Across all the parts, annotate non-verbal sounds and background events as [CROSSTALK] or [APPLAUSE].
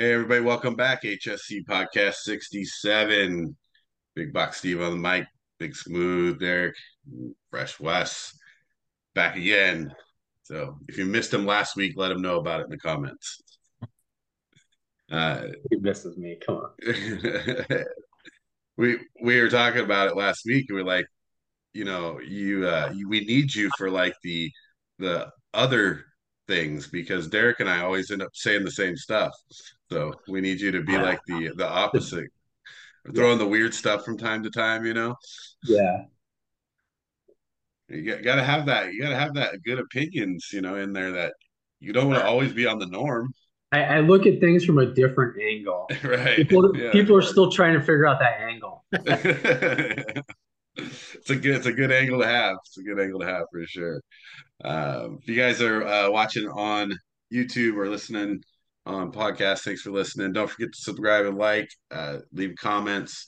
Hey, everybody, welcome back. HSC Podcast 67. Big Box Steve on the mic, Big Smooth, Derek, Fresh Wes, back again. So if you missed him last week, let him know about it in the comments. Uh, he misses me. Come on. [LAUGHS] we we were talking about it last week, and we're like, you know, you, uh, you we need you for like the the other things because Derek and I always end up saying the same stuff. So we need you to be like the the opposite, throwing the weird stuff from time to time. You know. Yeah. You got to have that. You got to have that good opinions, you know, in there that you don't want to always be on the norm. I, I look at things from a different angle. [LAUGHS] right. People, yeah. people are still trying to figure out that angle. [LAUGHS] it's a good, it's a good angle to have. It's a good angle to have for sure. Um, if you guys are uh, watching on YouTube or listening on podcast, thanks for listening. Don't forget to subscribe and like, uh, leave comments,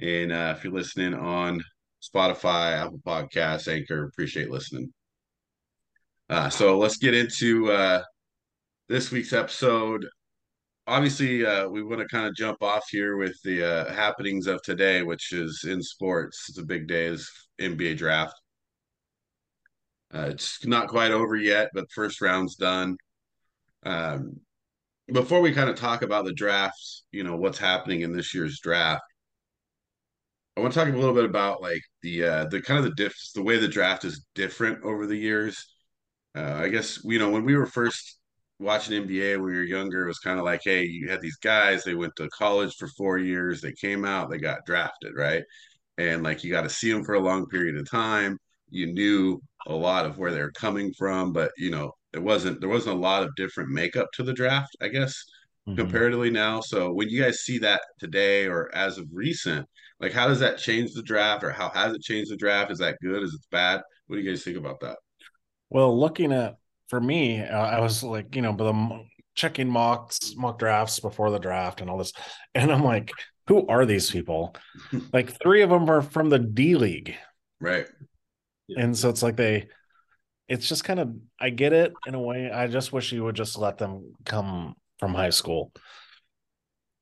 and uh, if you're listening on Spotify, Apple Podcasts, Anchor, appreciate listening. Uh, so let's get into uh, this week's episode. Obviously, uh, we want to kind of jump off here with the uh, happenings of today, which is in sports. It's a big day, is NBA draft. Uh, it's not quite over yet, but first round's done. Um, before we kind of talk about the drafts, you know, what's happening in this year's draft, I want to talk a little bit about like the uh, the kind of the diff the way the draft is different over the years. Uh, I guess you know when we were first watching NBA when we were younger, it was kind of like, hey, you had these guys, they went to college for four years, they came out, they got drafted, right? And like you got to see them for a long period of time. You knew a lot of where they're coming from, but you know, it wasn't there wasn't a lot of different makeup to the draft, I guess, mm-hmm. comparatively now. So when you guys see that today or as of recent, like how does that change the draft or how has it changed the draft? Is that good? Is it bad? What do you guys think about that? Well, looking at for me, uh, I was like, you know, but I'm checking mocks, mock drafts before the draft and all this, [LAUGHS] and I'm like, who are these people? [LAUGHS] like three of them are from the D League, right? And so it's like they, it's just kind of, I get it in a way. I just wish you would just let them come from high school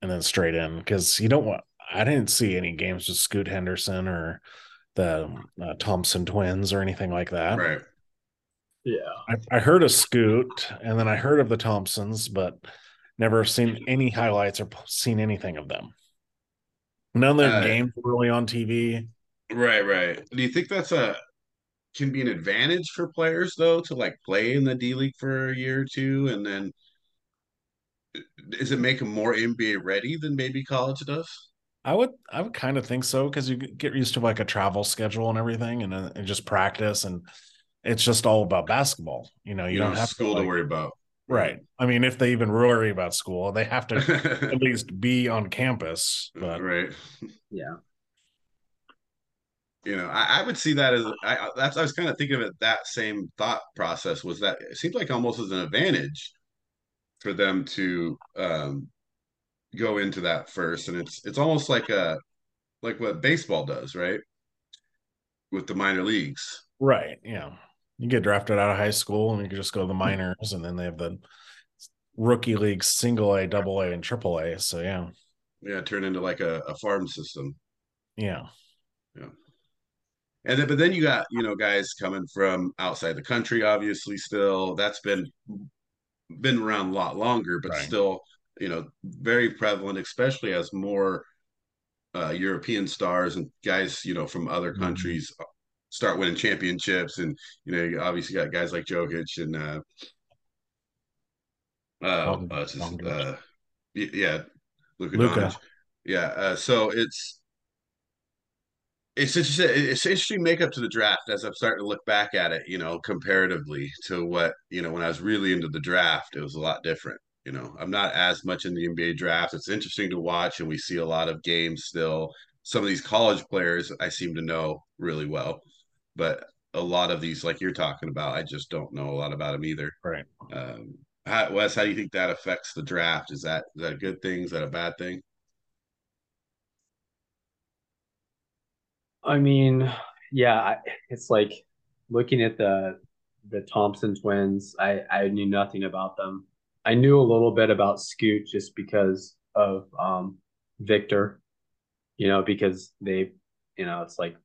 and then straight in because you don't want. I didn't see any games with Scoot Henderson or the uh, Thompson twins or anything like that. Right. Yeah. I, I, heard of Scoot and then I heard of the Thompsons, but never seen any highlights or seen anything of them. None of their uh, games really on TV. Right, right. Do you think that's a can be an advantage for players though to like play in the D League for a year or two and then does it make them more NBA ready than maybe college does? I would I would kind of think so because you get used to like a travel schedule and everything and, uh, and just practice and it's just all about basketball. You know, you, you don't have school to, like, to, worry about. Right. I mean, if they even worry about school, they have to [LAUGHS] at least be on campus. But right. Yeah. You know, I, I would see that as I that's I was kind of thinking of it that same thought process was that it seems like almost as an advantage for them to um go into that first. And it's it's almost like a like what baseball does, right? With the minor leagues. Right. Yeah you get drafted out of high school and you can just go to the minors and then they have the rookie league, single a double a and triple a so yeah yeah turn into like a, a farm system yeah yeah and then but then you got you know guys coming from outside the country obviously still that's been been around a lot longer but right. still you know very prevalent especially as more uh, European stars and guys, you know, from other mm-hmm. countries start winning championships. And you know, you obviously got guys like Jokic and uh, uh, uh, just, uh yeah, Luka. Luka. Yeah, uh, so it's it's just it's interesting makeup to the draft as I'm starting to look back at it. You know, comparatively to what you know when I was really into the draft, it was a lot different. You know, I'm not as much in the NBA draft. It's interesting to watch, and we see a lot of games still. Some of these college players I seem to know really well but a lot of these, like you're talking about, I just don't know a lot about them either. Right. Um, how, Wes, how do you think that affects the draft? Is that is that a good thing? Is that a bad thing? I mean, yeah, it's like looking at the the Thompson twins. I I knew nothing about them. I knew a little bit about Scoot just because of um, Victor, you know, because they, you know, it's like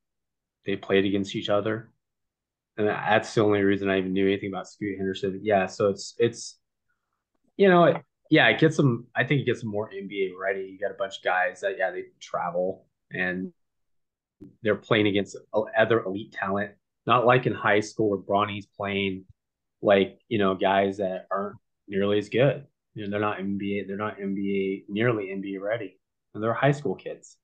they played against each other. And that's the only reason I even knew anything about Scoot Henderson. Yeah, so it's it's you know, yeah, it gets them I think it gets them more NBA ready. You got a bunch of guys that yeah, they travel and they're playing against other elite talent. Not like in high school where Bronny's playing like, you know, guys that aren't nearly as good. You know, they're not NBA, they're not NBA nearly NBA ready. And they're high school kids.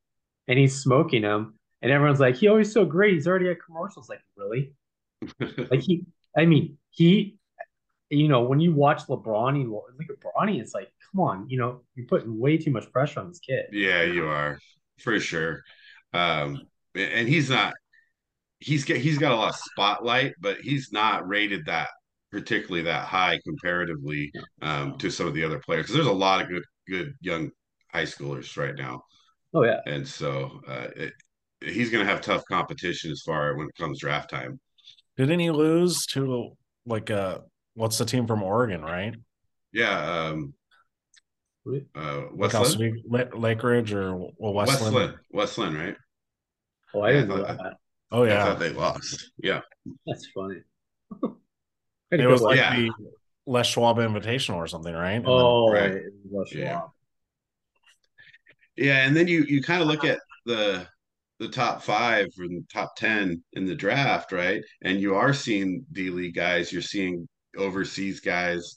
And he's smoking them. And everyone's like, he always so great. He's already at commercials. Like, really? [LAUGHS] like he I mean, he you know, when you watch LeBron, look at Bronny, it's like, come on, you know, you're putting way too much pressure on this kid. Yeah, you are for sure. Um, and he's not he's get he's got a lot of spotlight, but he's not rated that particularly that high comparatively um, to some of the other players because there's a lot of good good young high schoolers right now. Oh yeah, and so uh, it, he's going to have tough competition as far when it comes draft time. Didn't he lose to like uh what's the team from Oregon, right? Yeah, um, uh, West Linn, Lake Ridge or well, West Linn. Westland, West Linn, right? Oh, I didn't yeah, know that. Oh yeah, I thought they lost. Yeah, that's funny. [LAUGHS] it was like yeah. the Les Schwab Invitational or something, right? And oh, then, right. Les Schwab. Yeah. yeah, and then you you kind of look at the the top five or the top ten in the draft, right? And you are seeing D League guys, you're seeing overseas guys.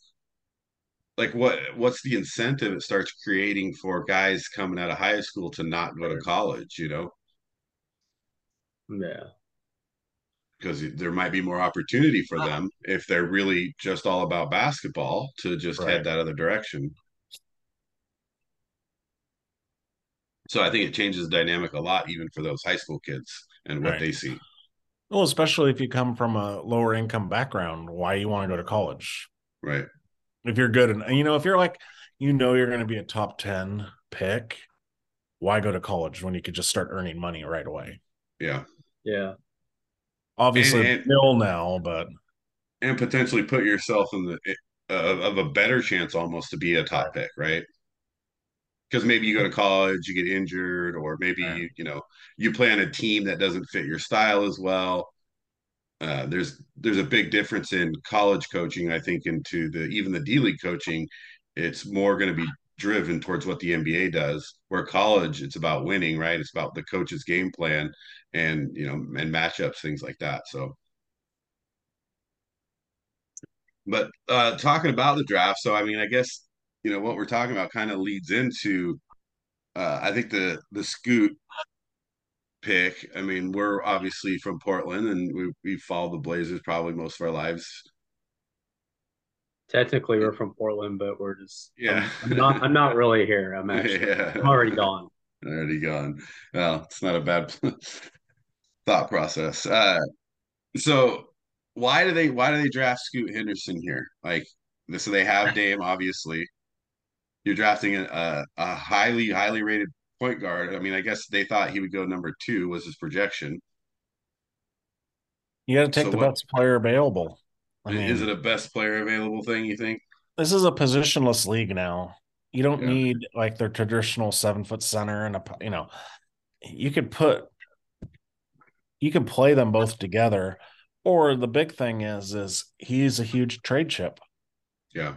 Like what what's the incentive it starts creating for guys coming out of high school to not go to college, you know? Yeah because there might be more opportunity for them if they're really just all about basketball to just right. head that other direction. So I think it changes the dynamic a lot, even for those high school kids and what right. they see. Well, especially if you come from a lower income background, why you want to go to college? Right. If you're good and you know, if you're like, you know, you're going to be a top 10 pick, why go to college when you could just start earning money right away? Yeah. Yeah obviously and, nil now, but and potentially put yourself in the uh, of a better chance almost to be a top pick, right? Because maybe you go to college, you get injured, or maybe right. you you know you play on a team that doesn't fit your style as well. Uh, there's there's a big difference in college coaching, I think, into the even the D League coaching. It's more going to be driven towards what the NBA does. Where college, it's about winning, right? It's about the coach's game plan and you know and matchups things like that so. But uh talking about the draft so i mean i guess you know what we're talking about kind of leads into uh i think the the scoot pick. I mean we're obviously from portland and we we followed the blazers probably most of our lives. Technically we're from portland but we're just yeah. I'm, I'm not i'm not really here. [LAUGHS] I'm actually yeah. I'm already gone. Already gone. Well it's not a bad [LAUGHS] thought process. Uh, so why do they why do they draft Scoot Henderson here? Like, so they have [LAUGHS] Dame, obviously. You're drafting a, a highly highly rated point guard. I mean, I guess they thought he would go number two was his projection. You got to take so the what, best player available. I mean, is it a best player available thing? You think? This is a positionless league now. You don't yeah. need like their traditional seven foot center and a you know, you could put you can play them both together. Or the big thing is, is he's a huge trade chip. Yeah.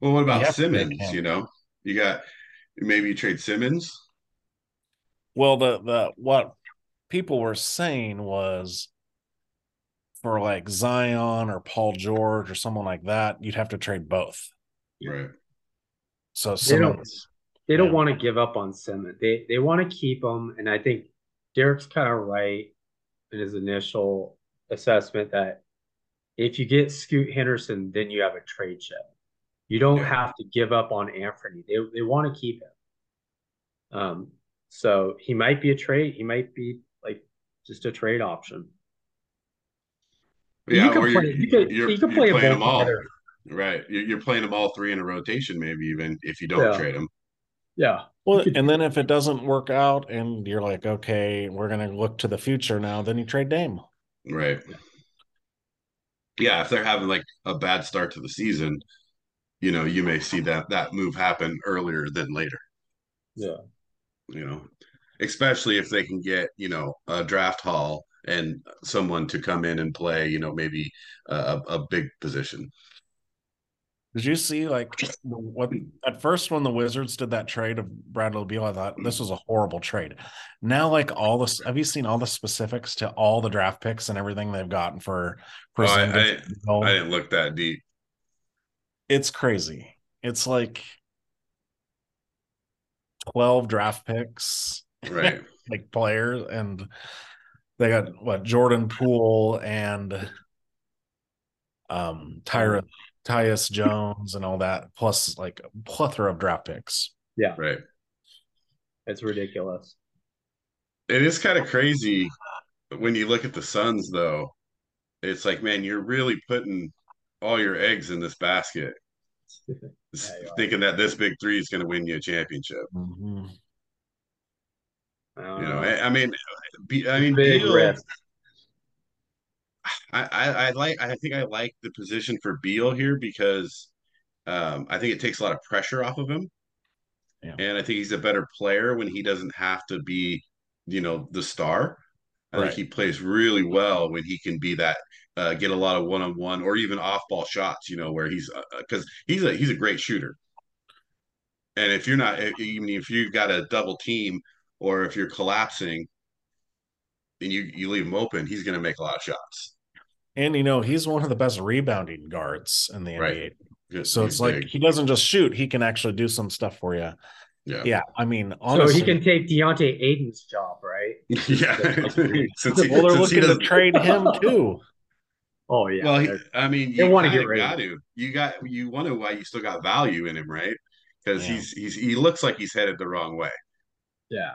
Well, what about Simons? You know, you got maybe you trade Simons. Well, the the what people were saying was for like Zion or Paul George or someone like that, you'd have to trade both. Right. So Simons, they don't, they don't yeah. want to give up on Simons. They they want to keep him, and I think Derek's kind of right in his initial assessment that if you get Scoot Henderson, then you have a trade chip. You don't yeah. have to give up on Anthony. They they want to keep him. Um, so he might be a trade. He might be like just a trade option. Yeah, you can play. You can, you're, you can play playing them all. Right, you're playing them all three in a rotation, maybe even if you don't yeah. trade them. Yeah. Well, and then if it doesn't work out and you're like, okay, we're going to look to the future now, then you trade Dame. Right. Yeah. If they're having like a bad start to the season, you know, you may see that that move happen earlier than later. Yeah. You know, especially if they can get, you know, a draft haul and someone to come in and play, you know, maybe a, a big position. Did you see like what at first when the Wizards did that trade of Bradley Beal? I thought this was a horrible trade. Now, like all this, have you seen all the specifics to all the draft picks and everything they've gotten for? for oh, I, I, didn't, I didn't look that deep. It's crazy. It's like twelve draft picks, right? [LAUGHS] like players, and they got what Jordan Poole and um Tyra Tyus Jones and all that, plus like a plethora of draft picks. Yeah. Right. It's ridiculous. It is kind of crazy when you look at the Suns, though. It's like, man, you're really putting all your eggs in this basket, [LAUGHS] yeah, thinking that this big three is going to win you a championship. Mm-hmm. You know, I, I mean, I mean, big Beal, risk. I, I, I like I think I like the position for Beal here because um, I think it takes a lot of pressure off of him. Yeah. And I think he's a better player when he doesn't have to be, you know, the star. I right. think he plays really well when he can be that, uh, get a lot of one on one or even off ball shots, you know, where he's because uh, he's a he's a great shooter. And if you're not, even if you've got a double team or if you're collapsing, and you you leave him open, he's going to make a lot of shots. And you know, he's one of the best rebounding guards in the right. NBA. so it's like he doesn't just shoot, he can actually do some stuff for you. Yeah. Yeah. I mean, honestly, so he can take De'Anthony Ayton's job, right? [LAUGHS] yeah. [LAUGHS] [LAUGHS] since he, well, they're looking to trade him too. Oh yeah. Well, he, I mean, you want to get rid got to. You got you wonder why you still got value in him, right? Because yeah. he's he's he looks like he's headed the wrong way. Yeah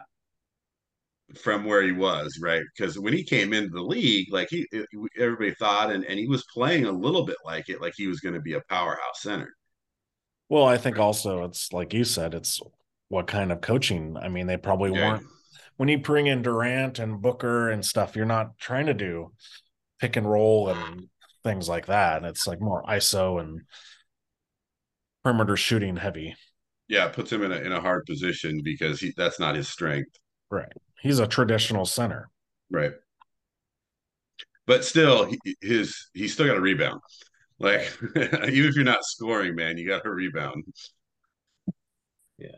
from where he was, right? Because when he came into the league, like he, everybody thought, and, and he was playing a little bit like it, like he was going to be a powerhouse center. Well, I think also it's like you said, it's what kind of coaching. I mean, they probably yeah. weren't when you bring in Durant and Booker and stuff. You're not trying to do pick and roll and things like that. It's like more ISO and perimeter shooting heavy. Yeah, puts him in a in a hard position because he that's not his strength. Right. He's a traditional center. Right. But still, he, his he's still got a rebound. Like [LAUGHS] even if you're not scoring, man, you got a rebound. Yeah.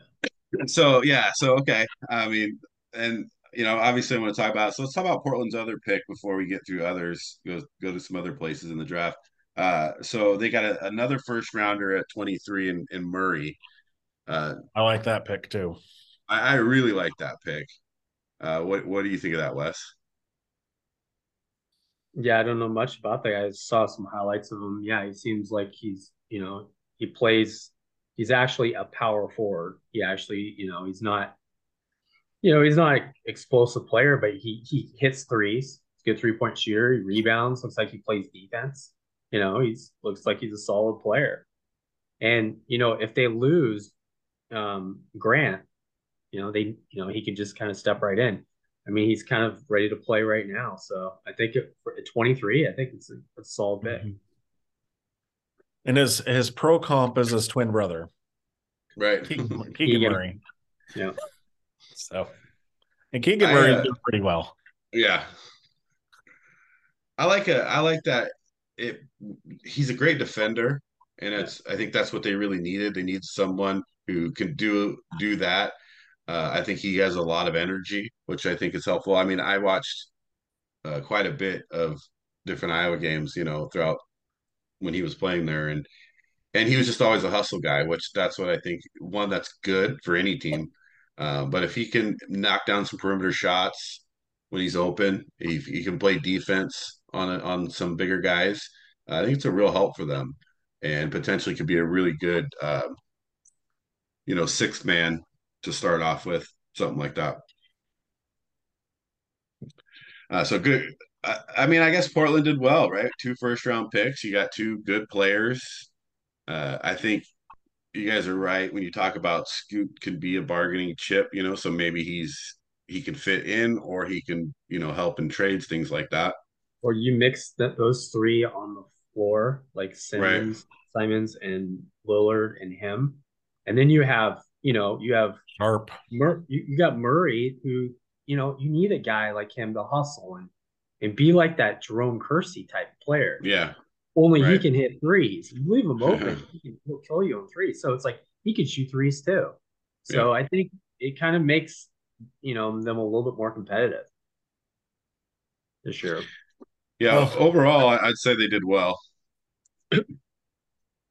So yeah, so okay. I mean, and you know, obviously I want to talk about so let's talk about Portland's other pick before we get through others. Go go to some other places in the draft. Uh, so they got a, another first rounder at 23 in, in Murray. Uh, I like that pick too. I, I really like that pick. Uh, what what do you think of that, Wes? Yeah, I don't know much about that. I saw some highlights of him. Yeah, he seems like he's you know he plays. He's actually a power forward. He actually you know he's not. You know he's not an explosive player, but he he hits threes. He's a good three point shooter. He rebounds. Looks like he plays defense. You know he's looks like he's a solid player. And you know if they lose um, Grant, you know, they, you know, he can just kind of step right in. I mean, he's kind of ready to play right now. So I think at 23, I think it's a, a solid pick. Mm-hmm. And his his pro comp is his twin brother, right? Keegan, [LAUGHS] Keegan Murray. Yeah. So, and Keegan Murray uh, doing pretty well. Yeah. I like a I like that. It he's a great defender, and it's. I think that's what they really needed. They need someone who can do do that uh, I think he has a lot of energy, which I think is helpful. I mean, I watched uh, quite a bit of different Iowa games, you know, throughout when he was playing there, and and he was just always a hustle guy, which that's what I think. One that's good for any team, uh, but if he can knock down some perimeter shots when he's open, he, he can play defense on a, on some bigger guys. I think it's a real help for them, and potentially could be a really good, uh, you know, sixth man to start off with, something like that. Uh, so good. I, I, mean, I guess Portland did well, right? Two first round picks. You got two good players. Uh, I think you guys are right when you talk about Scoot can be a bargaining chip, you know, so maybe he's he can fit in or he can, you know, help in trades, things like that. Or you mix that those three on the floor, like Simons, right. Simons and Lillard and him, and then you have you know you have Sharpe. Mur- you, you got Murray who you know you need a guy like him to hustle and and be like that Jerome Kersey type player. Yeah. Only he can hit threes. You leave him open, he can he'll kill you on threes. So it's like he can shoot threes too. So I think it kind of makes you know them a little bit more competitive this year. Yeah. Well- overall, I'd say they did well.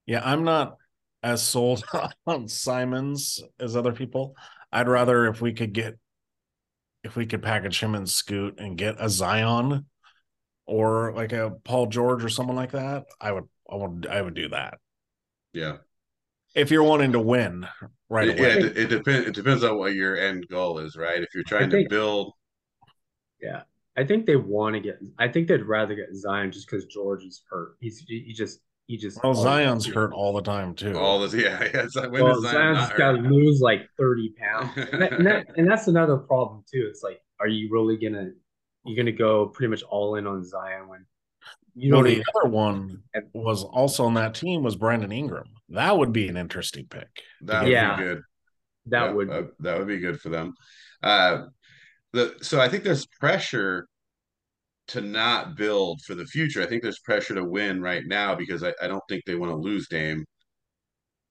Yeah, I'm not as sold [LAUGHS] on Simons as other people. I'd rather if we could get if we could package him and Scoot and get a Zion or like a Paul George or someone like that, I would I would I would do that. Yeah. If you're wanting to win right yeah, away. it, it depends. It depends on what your end goal is, right? If you're trying to build, Yeah, I think they want to get. I think they'd rather get Zion just because George is hurt. He's he just he just. Well, Zion's hurt all the time too. all this, yeah, [LAUGHS] yeah. It's like when Well, is Zion Zion's not got to lose like thirty pounds, and, that, and, that, [LAUGHS] and that's another problem too. It's like, are you really gonna you're gonna go pretty much all in on Zion when you well, the other one was also on that team was Brandon Ingram. That would be an interesting pick. That would Yeah. be good. that Yeah, would uh, that would be good for them. Uh, the so I think there's pressure to not build for the future. I think there's pressure to win right now because I, I don't think they want to lose Dame.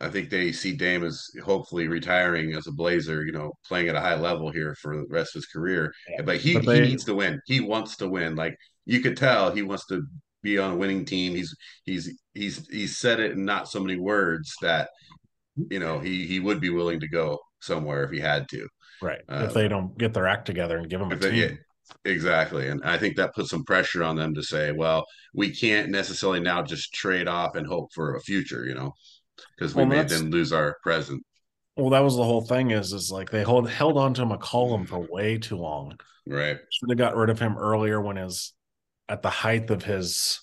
I think they see Dame as hopefully retiring as a Blazer, you know, playing at a high level here for the rest of his career. Yeah. But he But they- he needs to win. He wants to win. Like you could tell, he wants to be on a winning team. He's he's he's he's said it in not so many words that you know he he would be willing to go somewhere if he had to. Right. Uh, if they don't get their act together and give him a If they- team. yeah, exactly. And I think that puts some pressure on them to say, well, we can't necessarily now just trade off and hope for a future, you know, because we Well, may then lose our present. Well, that was the whole thing. Is is like they hold held on to McCollum for way too long. Right. Should have got rid of him earlier when his at the height of his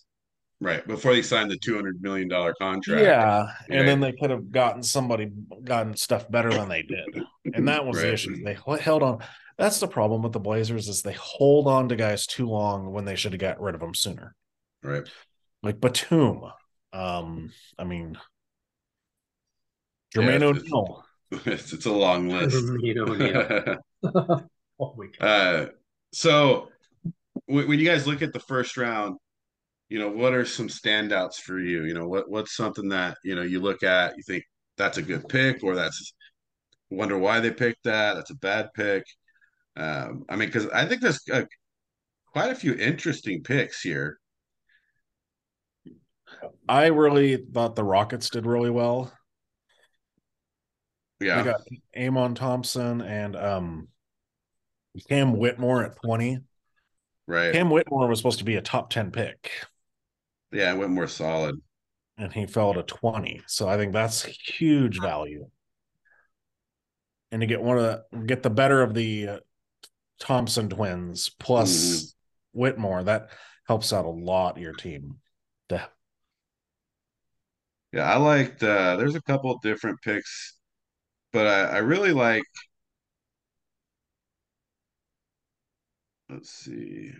Right. Before they signed the $200 million contract. yeah, and then they could have gotten somebody gotten stuff better than they did, and that was the issue. They held on. That's the problem with the Blazers is they hold on to guys too long when they should have got rid of them sooner. Right. Like Batum, um, I mean, Jermaine it's- O'Neal. It's, it's a long list. you know. yeah. oh my god. uh, so when, when you guys look at the first round, you know, what are some standouts for you? You know, what what's something that, you know, you look at, you think that's a good pick or that's wonder why they picked that. That's a bad pick. Um, I mean, because I think there's uh quite a few interesting picks here. I really thought the Rockets did really well. Yeah, They got Amen Thompson and um Cam Whitmore at 20. right. Cam Whitmore was supposed to be a top 10 pick yeah, it went more solid. and he fell to 20. So I think that's huge value. And to get one of the get the better of the uh, Thompson twins plus Mm-hmm. Whitmore, that helps out a lot your team. The- Yeah, I liked. Uh, there's a couple different picks, but I, I really like. Let's see.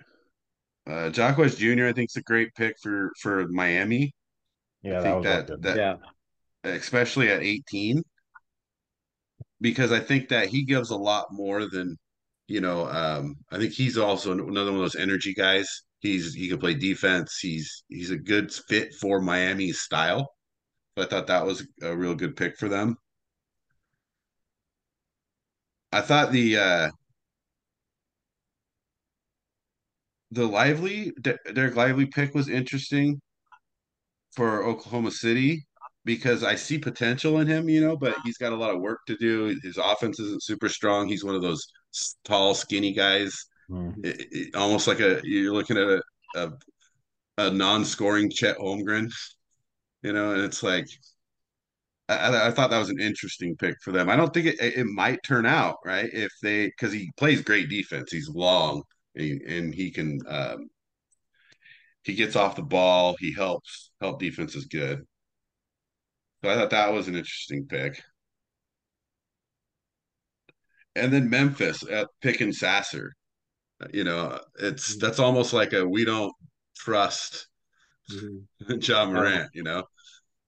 Uh, Jaquez Jr. I think is a great pick for for Miami, yeah, I that think was that- that- yeah. especially at 18, because I think that he gives a lot more than, you know. Um, I think he's also another one of those energy guys. He's he can play defense. He's he's a good fit for Miami's style. So I thought that was a real good pick for them. I thought the uh the lively De- Dereck Lively pick was interesting for Oklahoma City because I see potential in him, you know, but he's got a lot of work to do. His offense isn't super strong. He's one of those tall, skinny guys, Mm. It- it- almost like a you're looking at a a, a non-scoring Chet Holmgren, you know, and it's like I, I- thought that was an interesting pick for them. I don't think it, it might turn out right if they because he plays great defense. He's long and he, and he can um, he gets off the ball. He helps help defense is good. So I thought that was an interesting pick. And then Memphis at picking Sasser. You know, it's that's almost like a we don't trust Mhm. Ja Morant. You know,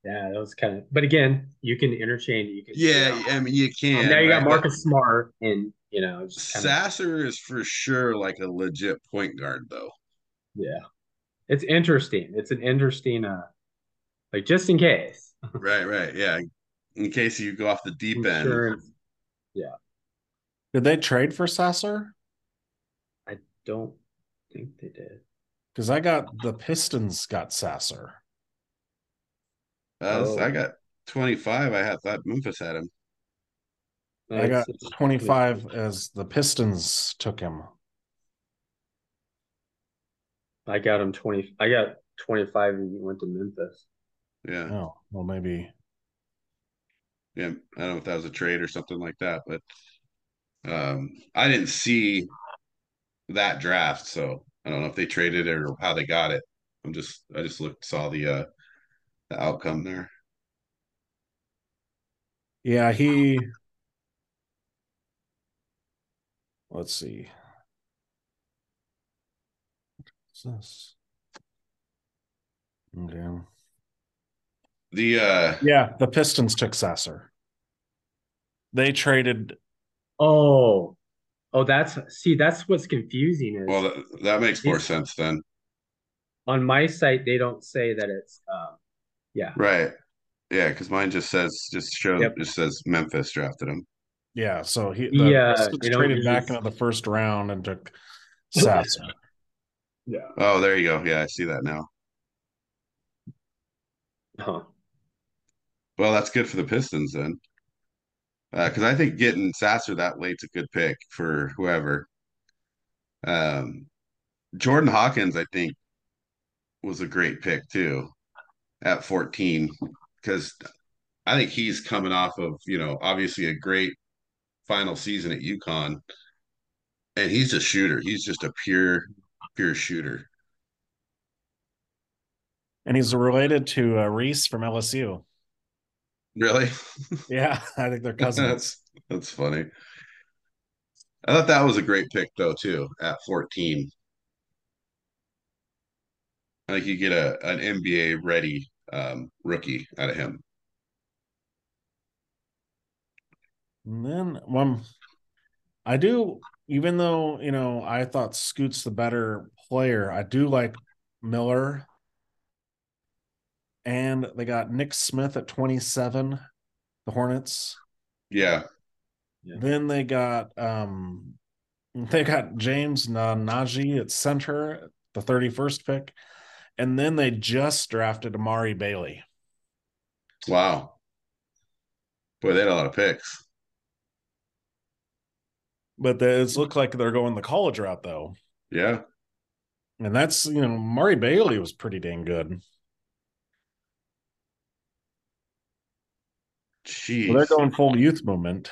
Yeah, that was kind of. But again, you can interchange. You can. Yeah, I mean you can. Um, now you got right? But Marcus Smart, and you know, kind of. Sasser is for sure like a legit point guard though. Yeah, it's interesting. It's an interesting, uh, like just in case. Right, right. Yeah. In case you go off the deep [LAUGHS] end. Insurance. Did they trade for Sasser? I don't think they did. Because I got the Pistons got Sasser. Uh, Oh. I got 25. I had thought Memphis had him. I got It's- it's- 25 as the Pistons took him. I got him twenty. I got twenty-five, and he went to Memphis. Yeah. Oh, well, maybe. Yeah. I don't know if that was a trade or something like that, but um I didn't see that draft, so I don't know if they traded it or how they got it. I'm just I just looked saw the uh the outcome there. Yeah, he. Let's see. What's this? Okay. The uh Yeah, the Pistons took Sasser. They traded. Oh, oh, that's see, that's what's confusing is well that, that makes more sense then. on my site they don't say that it's um, yeah, Right. Yeah, because mine just says just show Yep. just says Memphis drafted him. Yeah, so he He, the Pistons you know, traded he's- back into the first round and took [LAUGHS] Sasser. yeah. Oh, there you go. Yeah, I see that now. Huh. Well, that's good for the Pistons then. Because I think getting Sasser that late's a good pick for whoever. Um, Jordan Hawkins, I think, was a great pick too at 14 because I think he's coming off of, you know, obviously a great final season at UConn. And he's a shooter. He's just a pure, pure shooter. And he's related to uh, Reese from LSU. Really? [LAUGHS] Yeah, I think they're cousins. [LAUGHS] that's that's funny. I thought that was a great pick though too at 14. I think you get a an NBA ready um, rookie out of him. And then one, I do, even though you know I thought Scoot's the better player, I do like Miller. And they got Nick Smith at 27, the Hornets. Yeah, Then they got um [LAUGHS] they got James Nnaji at center, the 31st pick. And then they just drafted Amari Bailey. wow. Boy, they had a lot of picks. But the, it's looked like they're going the college route though. Yeah, And that's you know, Murray Bailey was pretty dang good. Jeez, Well, they're going full youth movement.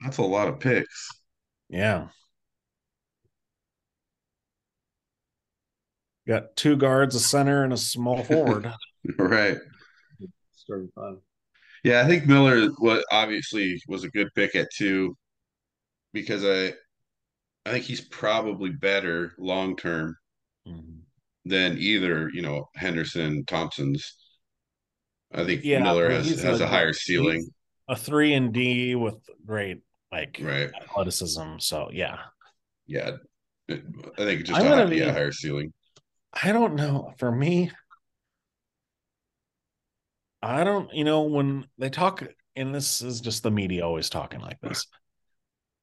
that's a lot of picks. Yeah. Got two guards, a center, and a small forward. [LAUGHS] right. Starting five. Yeah, I think Miller was obviously was a good pick at two because I I think he's probably better long term Mhm. than either, you know, Henderson, Thompson's. I think Yeah, Miller has has a legit. higher ceiling. a three and D with great like Right. athleticism. So yeah. Yeah. I think just a high, yeah, higher ceiling. I don't know. For me, I don't, you know, when they talk, and this is just the media always talking like this,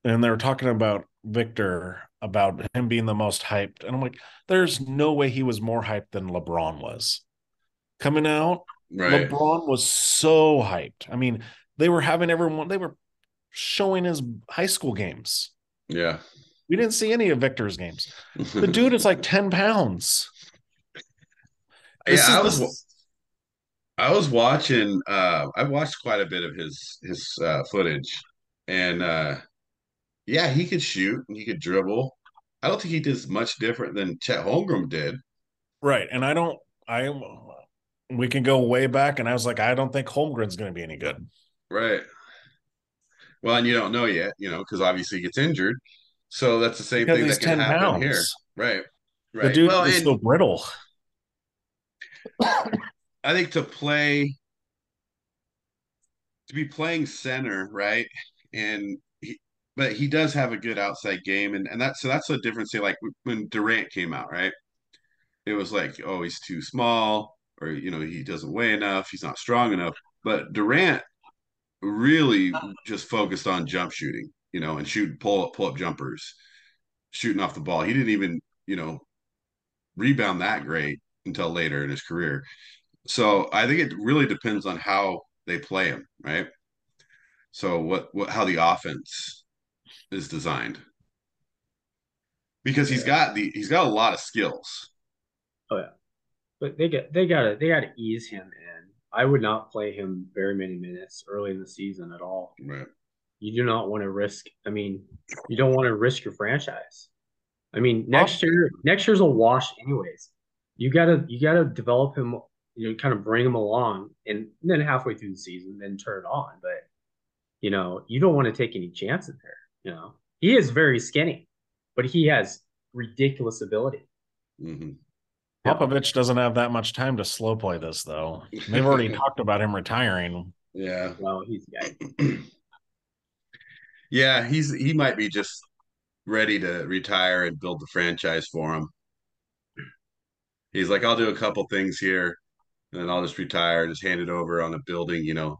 and they were talking about Victor, about him being the most hyped. And I'm like, there's no way he was more hyped than LeBron was. Coming out, Right. LeBron was so hyped. I mean, they were having everyone, they were showing his high school games. Yeah. We didn't see any of Victor's games. The [LAUGHS] dude is like 10 pounds. This yeah, I was I was watching uh I watched quite a bit of his his uh footage and uh yeah, he could shoot and he could dribble. I don't think he did much different than Chet Holmgren did. Right. And I don't, I, we can go way back. And I was like, I don't think Holmgren's going to be any good. Right. Well, and you don't know yet, you know, because obviously he gets injured. So that's the same Because thing that can 10 happen pounds. here. Right. The Right. dude well, is and so brittle. I think to play to be playing center, right? And he, but he does have a good outside game, and and that's so that's the difference. Say like when Durant came out, right? It was like, oh, he's too small, or you know, he doesn't weigh enough, he's not strong enough. But Durant really just focused on jump shooting, you know, and shoot pull up pull up jumpers, shooting off the ball. He didn't even, you know, rebound that great until later in his career. So I think it really depends on how they play him, right? So what what how the offense is designed. Because he's got the he's got a lot of skills. Oh yeah. But they get they gotta they gotta ease him in. I would not play him very many minutes early in the season at all. Right. You do not want to risk I mean, you don't want to risk your franchise. I mean, next year next year's a wash anyways. You gotta you gotta develop him you know, kind of bring him along and then halfway through the season, then turn it on. But, you know, you don't want to take any chances there. You know, he is very skinny, but he has ridiculous ability. Mm-hmm. Popovich doesn't have that much time to slow play this, though. They've already [LAUGHS] talked about him retiring. Yeah. Well, he's guy. [CLEARS THROAT] yeah, he's he might be just ready to retire and build the franchise for him. He's like, I'll do a couple things here, and then I'll just retire, and just hand it over on a building, you know,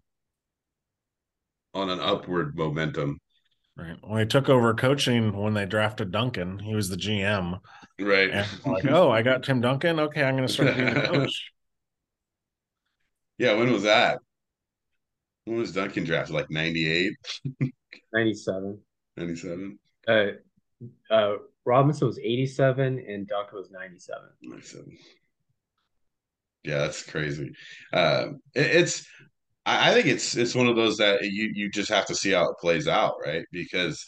on an upward momentum. Right. When he took over coaching when they drafted Duncan, he was the GM. Right. And like, oh, I got Tim Duncan. Okay, I'm going to start being the [LAUGHS] coach. Yeah. When was that? When was Duncan drafted? Like 98? [LAUGHS] 97. 97? Uh, uh, Robinson was 87 and Duncan was 97. 97. Yeah, that's crazy. Uh, it, it's I, I think it's it's one of those that you you just have to see how it plays out, right? Because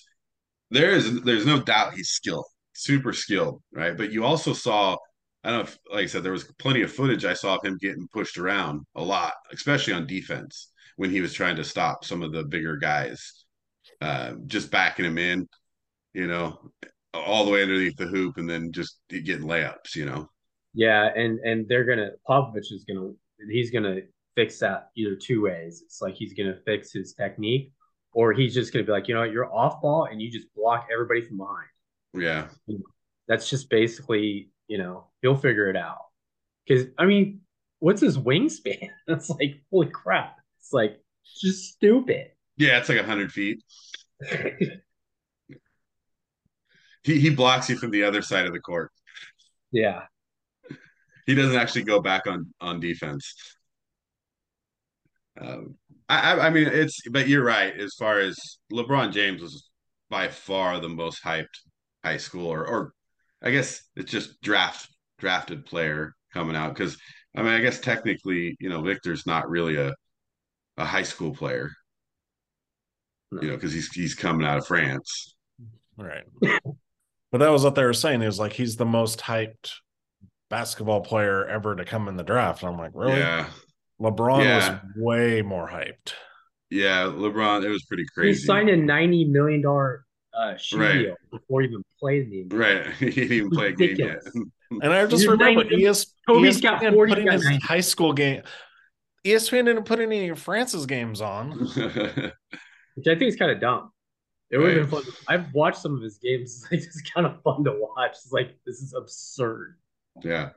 there is there's no doubt he's skilled, super skilled, right? But you also saw, I don't know if like I said, there was plenty of footage I saw of him getting pushed around a lot, especially on defense when he was trying to stop some of the bigger guys, uh, just backing him in, you know, all the way underneath the hoop, and then just getting layups, you know. Yeah, and and they're gonna Popovich is gonna he's gonna fix that either two ways. It's like he's gonna fix his technique, or he's just gonna be like, you know, you're off ball and you just block everybody from behind. Yeah, that's just basically, you know, he'll figure it out. Because I mean, what's his wingspan? [LAUGHS] That's like holy crap! It's like it's just stupid. Yeah, it's like hundred feet. [LAUGHS] he he blocks you from the other side of the court. Yeah, he doesn't actually go back on on defense. Um, I, I mean, it's but you're right. As far as LeBron James was by far the most hyped high school, or, or I guess it's just draft drafted player coming out because I mean, I guess technically, you know, Victor's not really a a high school player, no. you know, because he's he's coming out of France, right? but that was what they were saying. It was like he's the most hyped basketball player ever to come in the draft. And I'm like, really? Yeah. LeBron yeah. was way more hyped. Yeah, LeBron, it was pretty crazy. He signed a ninety million dollar uh, shoe right. deal before he even played the game. Right, [LAUGHS] he didn't even play a game yet. [LAUGHS] and I just remember ES, Kobe's got 40 putting his high school game. ESPN didn't put any of France's games on, [LAUGHS] which I think is kind of dumb. It would have been fun. I've watched some of his games. It's like just kind of fun to watch. It's like this is absurd. Yeah.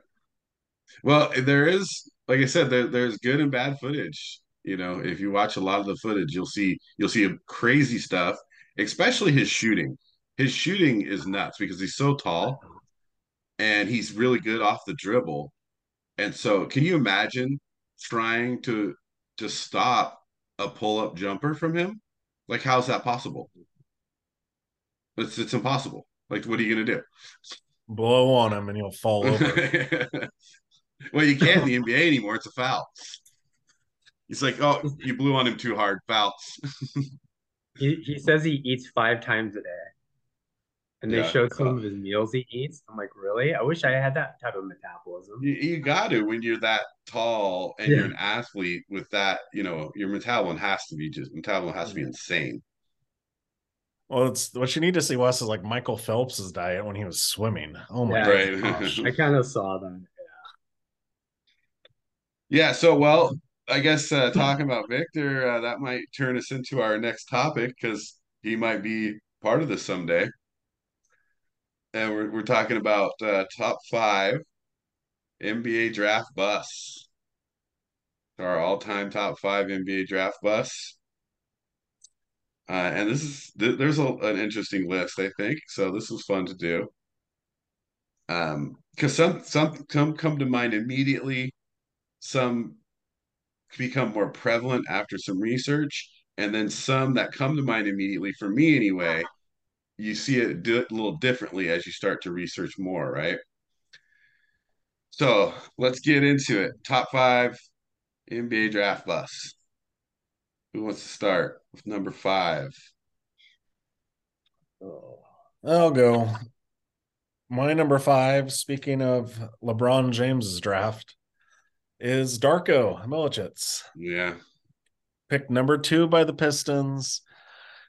Well, there is, like I said, there, there's good and bad footage. You know, if you watch a lot of the footage, you'll see you'll see crazy stuff, especially his shooting. His shooting is nuts because he's so tall and he's really good off the dribble. And so, can you imagine trying to to stop a pull-up jumper from him? Like how's that possible? It's it's impossible. Like what are you going to do? blow on him and he'll fall over. [LAUGHS] well, you can't in the [LAUGHS] NBA anymore. It's a foul. He's like, oh, you blew on him too hard. Foul. [LAUGHS] he, he says he eats five times a day. And they yeah, showed some uh, of his meals he eats. I'm like, really? I wish I had that type of metabolism. You, you got to when you're that tall and yeah. you're an athlete with that, you know, your metabolism has to be just metabolism has to be insane. Well, it's what you need to see, Wes, is like Michael Phelps's diet when he was swimming. Oh my yeah, gosh. [LAUGHS] I kind of saw that. Yeah, so well, I guess uh, talking about Victor, uh, that might turn us into our next topic because he might be part of this someday. And we're we're talking about uh, top five NBA draft busts. Our all-time top five NBA draft busts. Uh, and this is th there's a, an interesting list, I think. So this was fun to do. Um, because some some come come to mind immediately, some become more prevalent after some research, and then some that come to mind immediately for me anyway. You see it do it a little differently as you start to research more, right? So let's get into it. Top five NBA draft busts. Who wants to start with number five? Oh. I'll go. My number five, speaking of LeBron James's draft, is Darko Milicic. Yeah. Picked number two by the Pistons.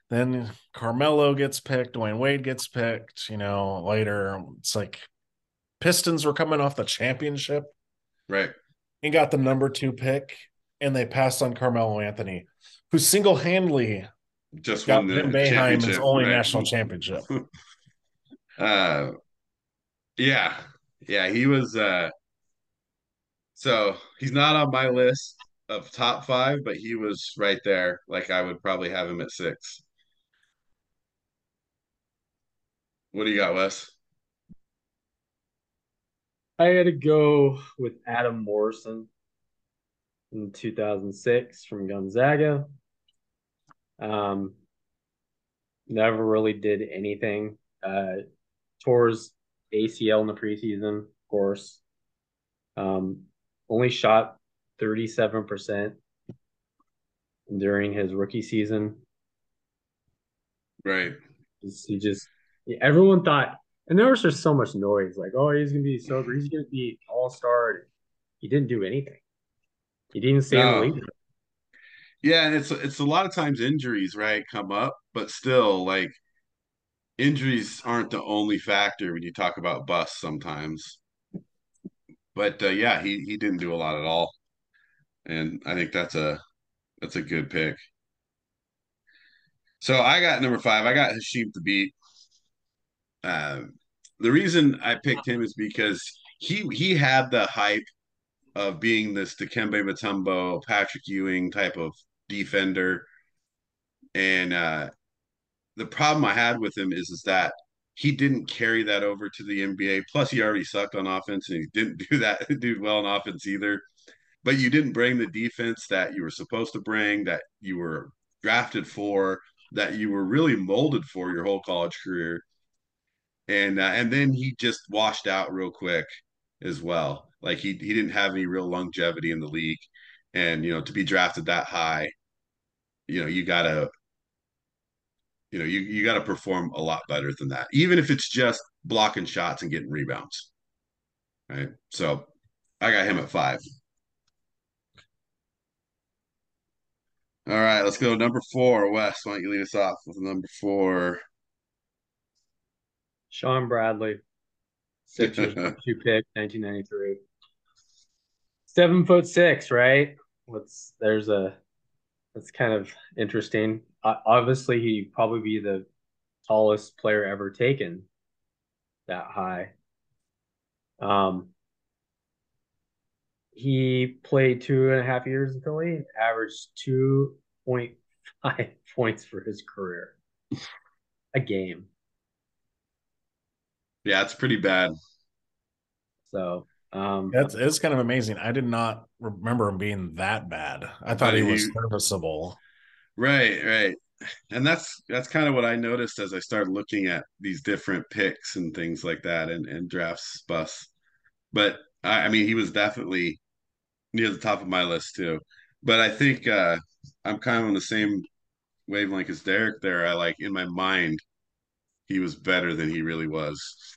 Then Carmelo gets picked, Dwyane Wade gets picked, you know, later. It's like Pistons were coming off the championship Right. and got the number two pick, and they passed on Carmelo Anthony, who single handedly Just got won the championship. only right. national championship. [LAUGHS] Uh, yeah, yeah, he was. Uh, so he's not on my list of top five, but he was right there. Like I would probably have him at six. What do you got, Wes? I had to go with Adam Morrison in 2006 from Gonzaga. Um, never really did anything. Uh, tore his ACL in the preseason, of course. Um, only shot 37% during his rookie season. Right. He just, everyone thought, and there was just so much noise like, oh, he's going to be so great. He's going to be all star. He didn't do anything. He didn't stay No. in the league. Yeah, and it's it's a lot of times injuries, right, come up, but still, like injuries aren't the only factor when you talk about busts sometimes. But uh, yeah, he he didn't do a lot at all, and I think that's a that's a good pick. So I got number five. I got Hasheem Thabeet. Um, the reason I picked him is because he he had the hype of being this Dikembe Mutombo, Patrick Ewing type of defender, and uh, the problem I had with him is is that he didn't carry that over to the NBA. Plus, he already sucked on offense, and he didn't [LAUGHS] do that do well on offense either. But you didn't bring the defense that you were supposed to bring, that you were drafted for, that you were really molded for your whole college career and uh, and then he just washed out real quick as well. Like he he didn't have any real longevity in the league, and you know to be drafted that high, you know you gotta you know you you gotta perform a lot better than that, even if it's just blocking shots and getting rebounds. Right. So I got him at five. All right, let's go number four. Wes, why don't you lead us off with number four? Shawn Bradley, Sixers [LAUGHS] two pick, 1993. Seven foot six, right? What's there's a that's kind of interesting. Uh, obviously, he'd probably be the tallest player ever taken that high. Um, he played two and a half years in Philly, averaged two point five [LAUGHS] points for his career, a game. Yeah, it's pretty bad. So um, That's it's kind of amazing. I did not remember him being that bad. I thought he was serviceable. Right, right. And that's that's kind of what I noticed as I started looking at these different picks and things like that and, and drafts bus. But I, I mean he was definitely near the top of my list too. But I think uh I'm kind of on the same wavelength as Derek there. I like in my mind he was better than he really was.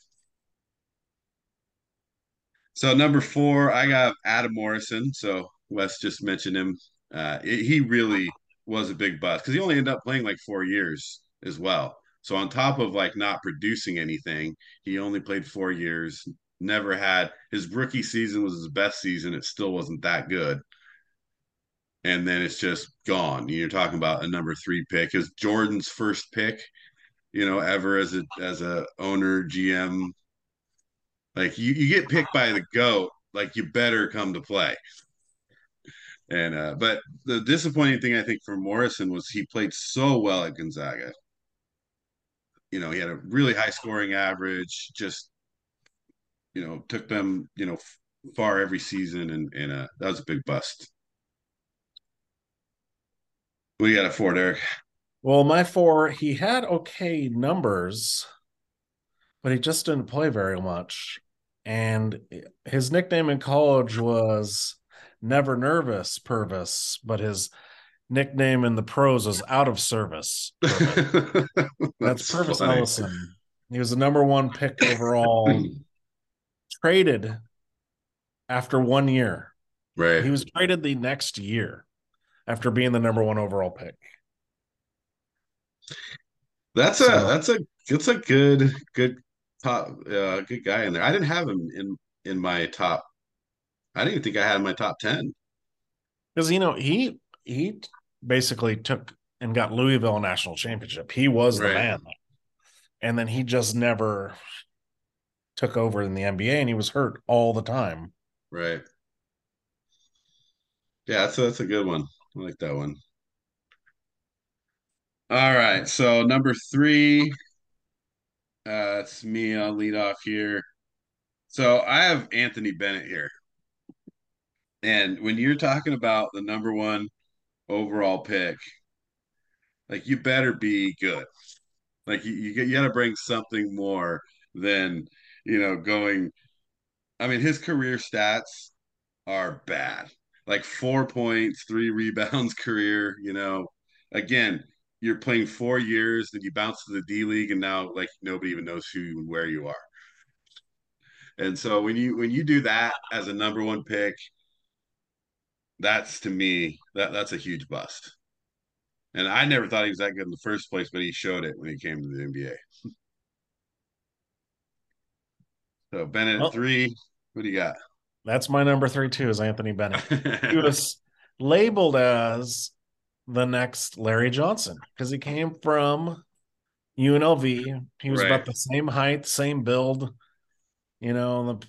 So number four, I got Adam Morrison. So Wes just mentioned him. Uh, it- he really was a big bust because he only ended up playing like four years as well. So on top of like not producing anything, he only played four years, never had his rookie season was his best season. It still wasn't that good. And then it's just gone. You're talking about a number three pick. Is Jordan's first pick, you know, ever as a as a owner, GM. Like you, you get picked by the GOAT, like you better come to play. And uh, but the disappointing thing I think for Morrison was he played so well at Gonzaga. You know, he had a really high scoring average, just you know, took them, you know, far every season and and uh, that was a big bust. We got a four, Derek. Well, my four, he had okay numbers, but he just didn't play very much. And his nickname in college was Never Nervous Pervis, but his nickname in the pros was Out of Service. [LAUGHS] That's, That's Pervis funny. Ellison. He was the number one pick overall, [CLEARS THROAT] traded after one year. Right. He was traded the next year after being the number one overall pick. That's so, a that's a that's a good good top uh, good guy in there. I didn't have him in in my top. I didn't even think I had in my top ten. Because you know he he basically took and got Louisville national championship. He was right. the man, and then he just never took over in the NBA, and he was hurt all the time. Right. Yeah, that's a, that's a good one. I like that one. All right. So number three, uh, it's me. I'll lead off here. So I have Anthony Bennett here. And when you're talking about the number one overall pick, like you better be good. Like you, you, you got to bring something more than, you know, going. I mean, his career stats are bad. Like four points, three rebounds [LAUGHS] career, you know. Again, you're playing four years, then you bounce to the D League, and now like nobody even knows who and where you are. And so when you when you do that as a number one pick, that's to me that that's a huge bust. And I never thought he was that good in the first place, but he showed it when he came to the NBA. [LAUGHS] so Bennett well, three. What do you got? That's my number three too. Is Anthony Bennett? [LAUGHS] he was labeled as the next Larry Johnson because he came from UNLV. He was right. about the same height, same build, you know.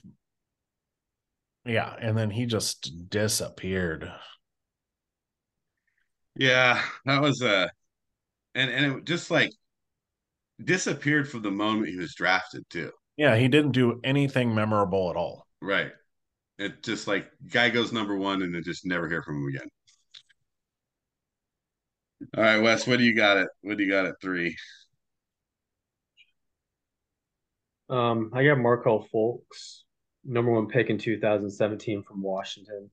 The, yeah, and then he just disappeared. Yeah, that was a, uh, and and it just like disappeared from the moment he was drafted too. Yeah, he didn't do anything memorable at all. Right. It just like guy goes number one and then just never hear from him again. All right, Wes, what do you got it? What do you got at three? Um, I got Markelle Fultz, number one pick in 2017 from Washington.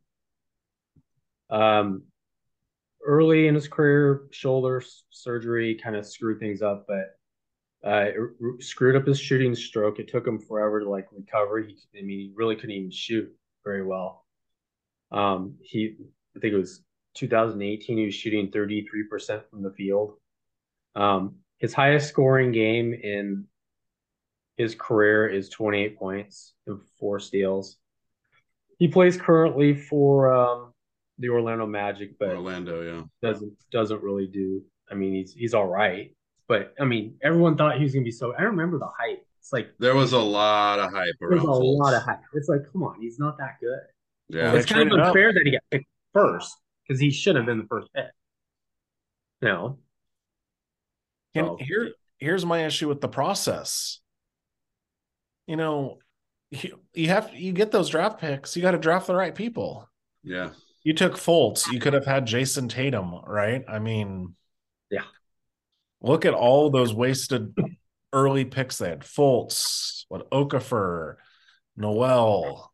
Um, early in his career, shoulder surgery kind of screwed things up, but uh, it screwed up his shooting stroke. It took him forever to like recover. He, I mean, he really couldn't even shoot very well. Um, he, I think it was 2018, he was shooting 33% from the field. Um, his highest scoring game in his career is 28 points and four steals. He plays currently for um, the Orlando Magic, but Orlando, yeah, doesn't doesn't really do. I mean, he's he's all right, but I mean, everyone thought he was gonna be so. I remember the hype. It's like there was a lot of hype. There's a Fultz. lot of hype. It's like, come on, he's not that good. Yeah, well, it's kind of unfair that he got picked first because he should have been the first pick. No. And so. here, here's my issue with the process. You know, you, you have you get those draft picks. You got to draft the right people. Yeah. You took Fultz. You could have had Jayson Tatum, right? I mean, yeah. Look at all those wasted early picks they had. Fultz, what Okafor, Noel.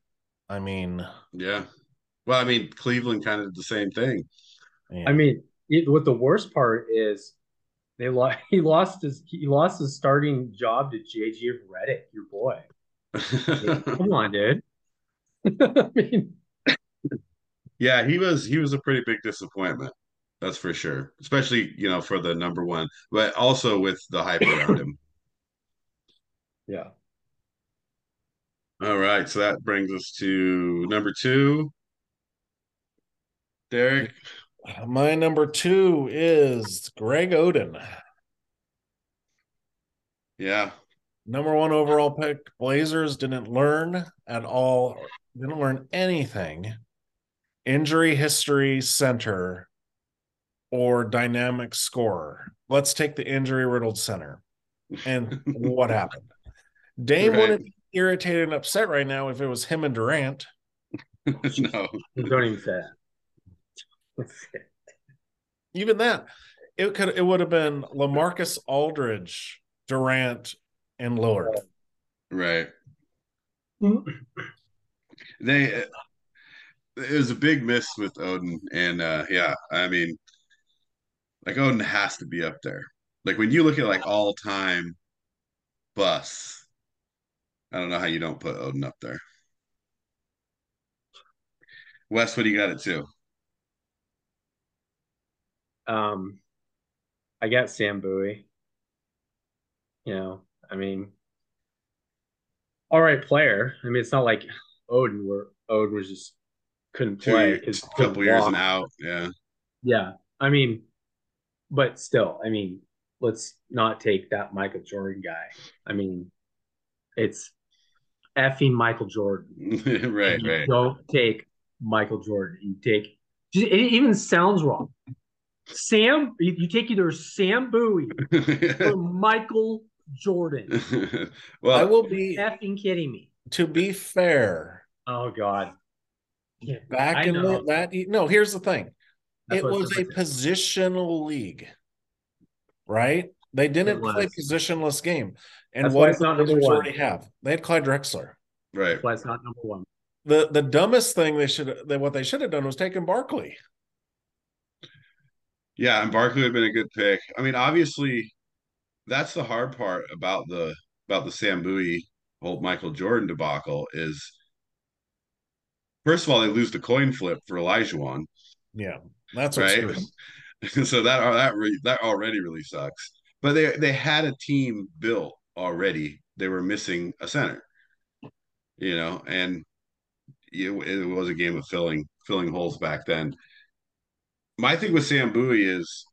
I mean, yeah. Well, I mean, Cleveland kind of did the same thing. Yeah. I mean, it, what the worst part is, they lost. [LAUGHS] He lost his he lost his starting job to JJ Redick, your boy. [LAUGHS] come on, dude. [LAUGHS] I mean, yeah, he was he was a pretty big disappointment. That's for sure. Especially you know for the number one, but also with the hype around him. [COUGHS] Yeah. All right, so that brings us to number two. Derek. My number two is Greg Oden. Yeah. Number one overall pick. Blazers didn't learn at all, didn't learn anything. Injury history center or dynamic scorer. Let's take the injury riddled center. And [LAUGHS] what happened? Dame Right. wouldn't be irritated and upset right now if it was him and Durant. [LAUGHS] no. Don't even say that. [LAUGHS] Even that, it could it would have been Lamarcus Aldridge, Durant, and Lillard. Right. They it was a big miss with Oden, and uh yeah, I mean, like Oden has to be up there. Like when you look at like all time bus, I don't know how you don't put Oden up there. Wes, what do you got it to? Um, I got Sam Bowie. You know, I mean, all right player. I mean, it's not like Oden where Oden was just couldn't Two play because a couple years and out. Yeah. Yeah, I mean, but still, I mean, let's not take that Michael Jordan guy. I mean, it's effing Michael Jordan. [LAUGHS] right, right. Don't take Michael Jordan. You take. It even sounds wrong. Sam, you, you take either Sam Bowie [LAUGHS] or Michael Jordan. [LAUGHS] Well, I will be Effing kidding me? to be fair. Oh God. Yeah, Back I in know. the, that no, here's the thing. That's it was a somebody positional league, right? They didn't play positionless game. And That's what why it's not number one. already have? They had Clyde Drexler. right. That's why it's not number one. The the dumbest thing they should that what they should have done was taken Barkley. Yeah, and Barkley would have been a good pick. I mean, obviously, that's the hard part about the about the Sam Bowie whole Michael Jordan debacle is first of all, they lose the coin flip for Elijah Yeah, that's right? [LAUGHS] so that uh, that re, that already really sucks. But they they had a team built already. They were missing a center, you know, and it, it was a game of filling filling holes back then. My thing with Sam Bowie is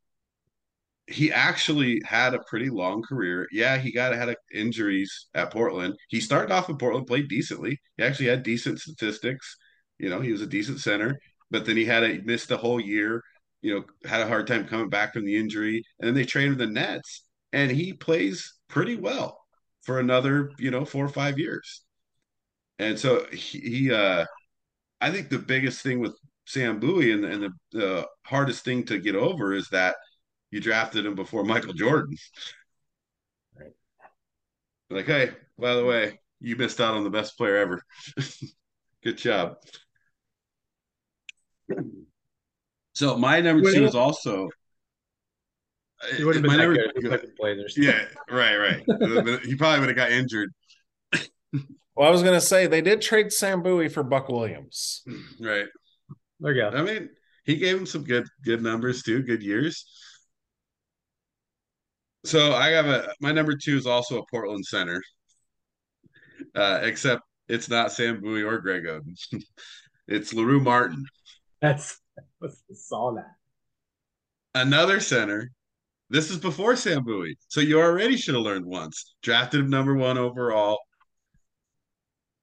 he actually had a pretty long career. Yeah, he got had injuries at Portland. He started off in Portland, played decently. He actually had decent statistics. You know, he was a decent center, but then he had a missed a whole year. You know, had a hard time coming back from the injury, and then they traded the Nets, and he plays pretty well for another you know four or five years. And so he, he uh, I think the biggest thing with Sam Bowie and, and the, the hardest thing to get over is that you drafted him before Michael Jordan. Right. Like, hey, by the way, you missed out on the best player ever. [LAUGHS] Good job. So my number two is also. He would have uh, been my number- good if he played for the Blazers. Yeah, right, right. he probably would have got injured. Well, I was gonna say they did trade Sam Bowie for Buck Williams. Right. There you go. I mean, he gave him some good good numbers too, good years. So I have a my number two is also a Portland center, uh, except it's not Sam Bowie or Greg Oden. [LAUGHS] it's Larue Martin, That's I saw that. another center. This is before Sam Bowie, so you already should have learned once. Drafted him number one overall.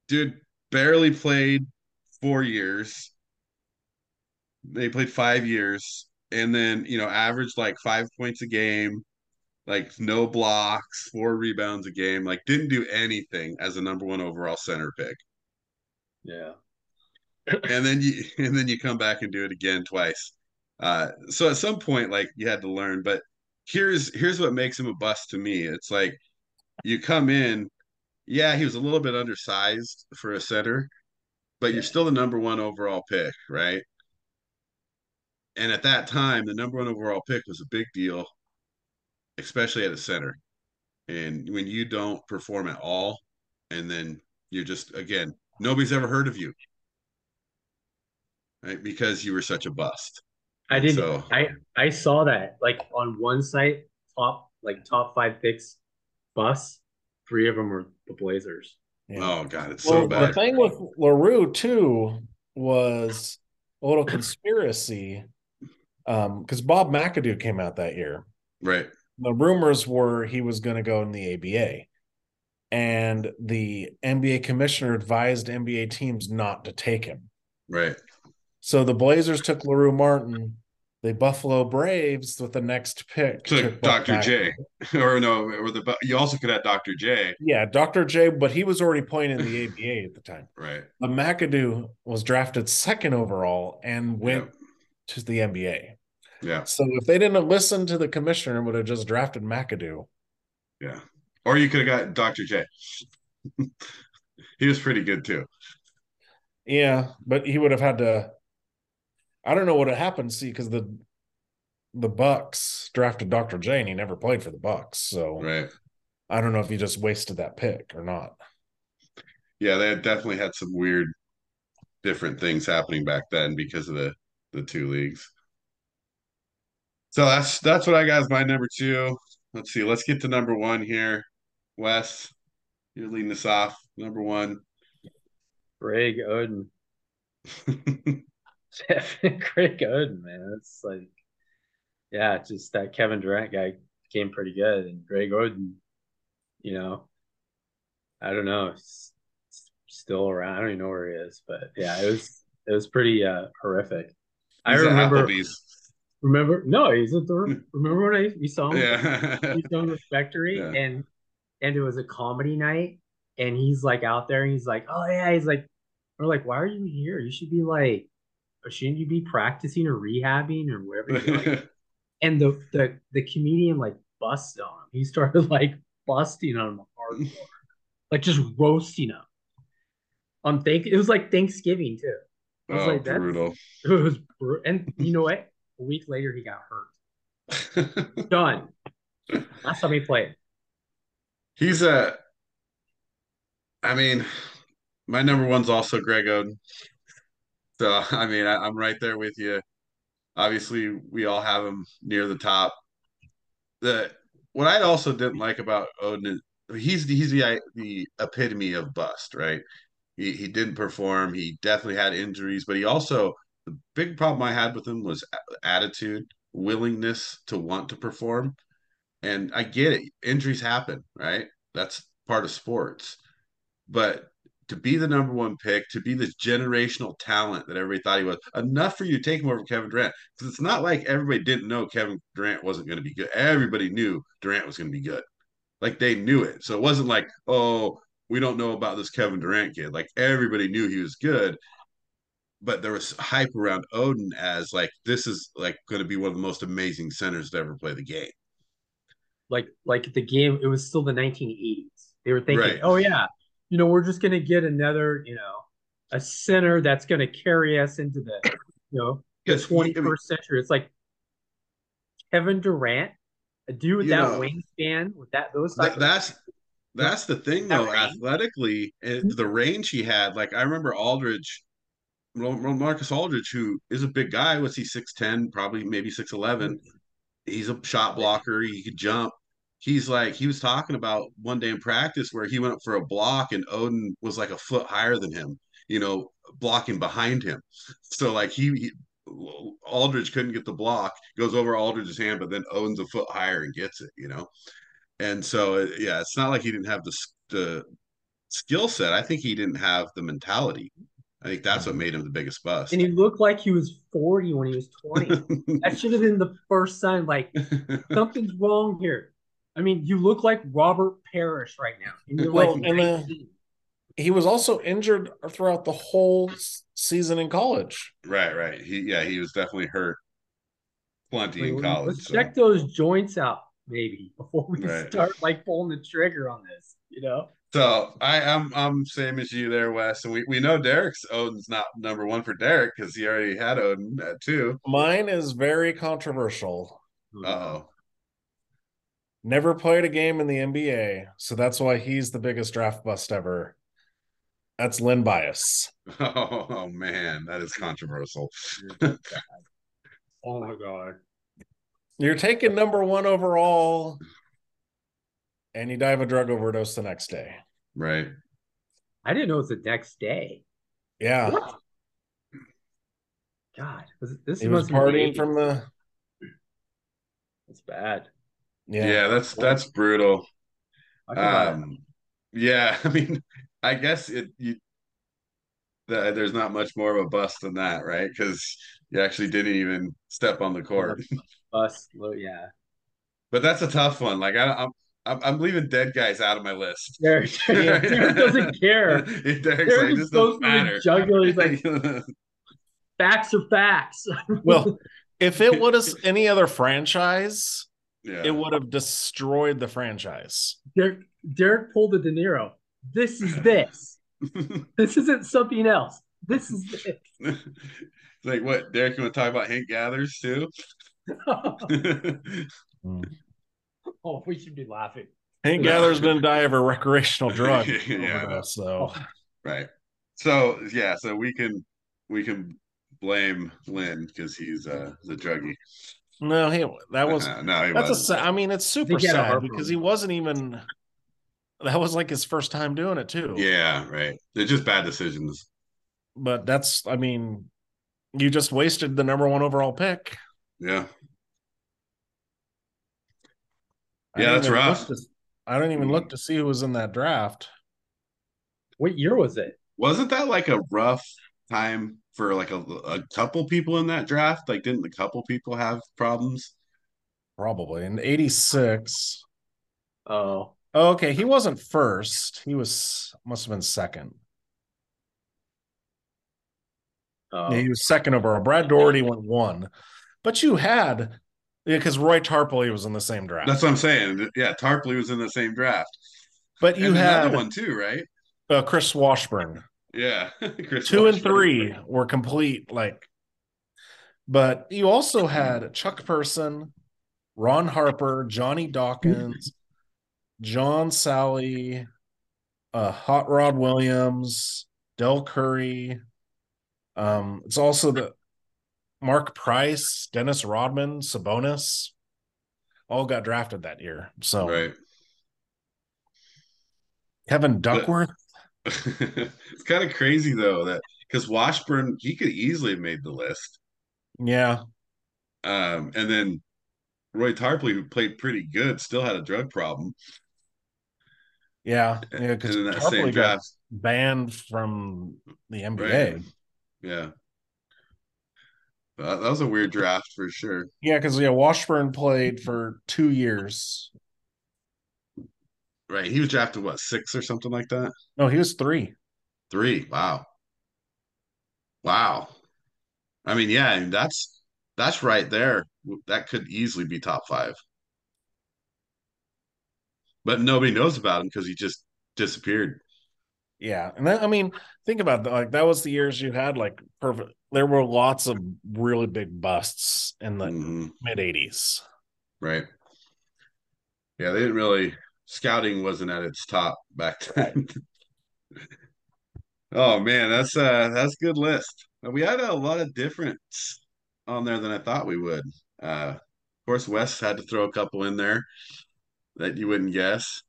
Dude barely played four years. They played five years, and then you know averaged like five points a game, like no blocks, four rebounds a game. Like didn't do anything as a number one overall center pick. Yeah. and then you [LAUGHS] and then you come back and do it again twice. Uh, so at some point, like you had to learn. But here's here's what makes him a bust to me. It's like you come in, yeah, he was a little bit undersized for a center, but you're still the number one overall pick, right? And at that time, the number one overall pick was a big deal, especially at a center. And when you don't perform at all, and then you're just again, nobody's ever heard of you, right? Because you were such a bust. I did. So- I I saw that like on one site, top like top five picks, bus. Three of them were the Blazers. Yeah. Oh god, it's so well, bad. the thing with Larue too was a little conspiracy, um, because Bob McAdoo came out that year. Right. The rumors were he was going to go in the ABA, and the NBA commissioner advised NBA teams not to take him. Right. So the Blazers took Larue Martin. The Buffalo Braves with the next pick Took Bob Dr. J. [LAUGHS] Or no, or the you also could have Dr. J. Yeah, Dr. J, but he was already playing in the [LAUGHS] ABA at the time. Right. But McAdoo was drafted second overall and went Yeah. to the NBA. Yeah. So if they didn't listen to the commissioner, would have just drafted McAdoo. Yeah. Or you could have got Dr. J. [LAUGHS] he was pretty good too. Yeah, but he would have had to. I don't know what had happened. See, because the the Bucks drafted Dr. J, and he never played for the Bucks. So Right. I don't know if he just wasted that pick or not. Yeah, they definitely had some weird different things happening back then because of the the two leagues. So that's that's what I got as my number two. Let's see. Let's get to number one here. Wes, you're leading us off. Number one. Greg Oden. [LAUGHS] [LAUGHS] Greg Oden, man. It's like, yeah, just that Kevin Durant guy came pretty good, and Greg Oden, you know, I don't know, still around. I don't even know where he is, but yeah, it was it was pretty uh, horrific. I He's at remember, Applebee's. Remember, no, he's at the. [LAUGHS] Remember when I we saw him? Yeah. He's on the factory, Yeah. and and it was a comedy night, and he's like out there, and he's like, oh yeah, he's like, we're like, why are you here? You should be like, shouldn't you be practicing or rehabbing or wherever you're [LAUGHS] and the the the comedian like busted on him. He started like busting on him hardcore, [LAUGHS] like just roasting him. On thank it was like Thanksgiving too. I was oh, like, that's- brutal. It was bru- and you know what? A week later he got hurt. [LAUGHS] Done. Last time he played. He's a. I mean, my number one's also Greg Oden. So I mean, I, I'm right there with you. Obviously, we all have him near the top. The what I also didn't like about Oden is he's the, he's the the epitome of bust, right? He he didn't perform. He definitely had injuries, but he also the big problem I had with him was attitude, willingness to want to perform. And I get it. Injuries happen, right? That's part of sports. But to be the number one pick, to be this generational talent that everybody thought he was, enough for you to take him over Kevin Durant. Because it's not like everybody didn't know Kevin Durant wasn't going to be good. Everybody knew Durant was going to be good. Like they knew it. So it wasn't like, oh, we don't know about this Kevin Durant kid. Like everybody knew he was good. But there was hype around Oden as like this is like going to be one of the most amazing centers to ever play the game. Like like the game, it was still the 1980s. They were thinking, Right. oh yeah, you know, we're just gonna get another, you know, a center that's gonna carry us into the, you know, the Yes, I mean, 21st century. It's like Kevin Durant, a dude with that know, wingspan, with that those Th- that's that's the thing though. range. Athletically, it, hmm? the range he had. Like I remember Aldridge, Marcus Aldridge, who is a big guy. Was he six ten? Probably maybe six eleven. He's a shot blocker. He could jump. He's like he was talking about one day in practice where he went up for a block and Oden was like a foot higher than him. You know, blocking behind him. So like he, he Aldridge couldn't get the block. Goes over Aldridge's hand, but then Oden's a foot higher and gets it. You know. And so, uh, yeah, it's not like he didn't have the the skill set. I think he didn't have the mentality. I think that's what made him the biggest bust. and he looked like he was 40 when he was 20. [LAUGHS] that should have been the first sign, like something's wrong here. I mean, you look like Robert Parish right now, and you're Well, like and, uh, He was also injured throughout the whole season in college. right, right. He, yeah, he was definitely hurt plenty in college. Let's so. check those joints out, maybe, before we Right. start like pulling the trigger on this. You know, So I, I'm I'm same as you there, Wes. And we, we know Derek's Oden's not number one for Derek because he already had Oden at two. Mine is very controversial. Uh oh. Never played a game in the NBA, so that's why he's the biggest draft bust ever. That's Len Bias. [LAUGHS] Oh man, that is controversial. [LAUGHS] Oh my god. You're taking number one overall, and you die of a drug overdose the next day. Right. I didn't know it was the next day. Yeah, What? God, was this he was must have partying the from the. It's bad. Yeah, Yeah, that's that's brutal. Talk about it. Um, yeah, [LAUGHS] I mean, I guess it you the, there's not much more of a bust than that, right? Because you actually didn't even step on the court. Us, well, yeah. But that's a tough one. Like I, I'm I'm I'm leaving dead guys out of my list. Derek, [LAUGHS] Derek doesn't care. [LAUGHS] Derek's Derek like, just this goes doesn't matter. jugular. He's like, [LAUGHS] facts are facts. Well, if it was any other franchise, yeah. it would have destroyed the franchise. Derek, Derek pulled a De Niro. This is this. This isn't something else. This is this. It's like what, Derek? You want to talk about Hank Gathers too? Hmm. Oh, we should be laughing. Hank Gathers didn't die of a recreational drug [LAUGHS] Yeah, overdose, so right. So yeah, so we can we can blame Len because he's uh the druggie. no, he that was Uh, no, he that's wasn't. sa- I mean, it's super he had a sad because problem. he wasn't even. That was like his first time doing it too. Yeah, right. They're just bad decisions. but that's. I mean, you just wasted the number one overall pick. Yeah. I Yeah, that's even rough. to- I didn't even look to see who was in that draft. What year was it? Wasn't that like a rough time for like a, a couple people in that draft? Like, didn't a couple people have problems? Probably in '86. Oh, Oh, okay, he wasn't first. He was must have been second. oh. Yeah, he was second overall. Brad Daugherty went one, but you had because Roy Tarpley was in the same draft. That's what I'm saying. Yeah, Tarpley was in the same draft. but you and had another one too, right? uh, Chris Washburn. Yeah. [LAUGHS] Chris Two and three were complete. Like, but you also had Chuck Person, Ron Harper, Johnny Dawkins, John Salley, uh, Hot Rod Williams, Del Curry. Um, it's also the Mark Price, Dennis Rodman, Sabonis, all got drafted that year. So Right. Kevin Duckworth, [LAUGHS] it's kind of crazy though that because Washburn he could easily have made the list. yeah, Um, and then Roy Tarpley, who played pretty good, still had a drug problem. yeah, yeah, because same got banned from the NBA. Right. yeah. That, that was a weird draft for sure. Yeah, because yeah, Washburn played for two years. Right. He was drafted what, six or something like that? No, he was three. Three. Wow. Wow. I mean, yeah, that's that's right there. That could easily be top five. But nobody knows about him because he just disappeared. Yeah, and that, I mean, think about that. Like that was the years you had like perfect. There were lots of really big busts in the Mhm. mid '80s. Right. Yeah, they didn't really scouting wasn't at its top back [LAUGHS] then. oh man, that's uh that's good list. We had a lot of difference on there than I thought we would. Uh of course Wes had to throw a couple in there that you wouldn't guess.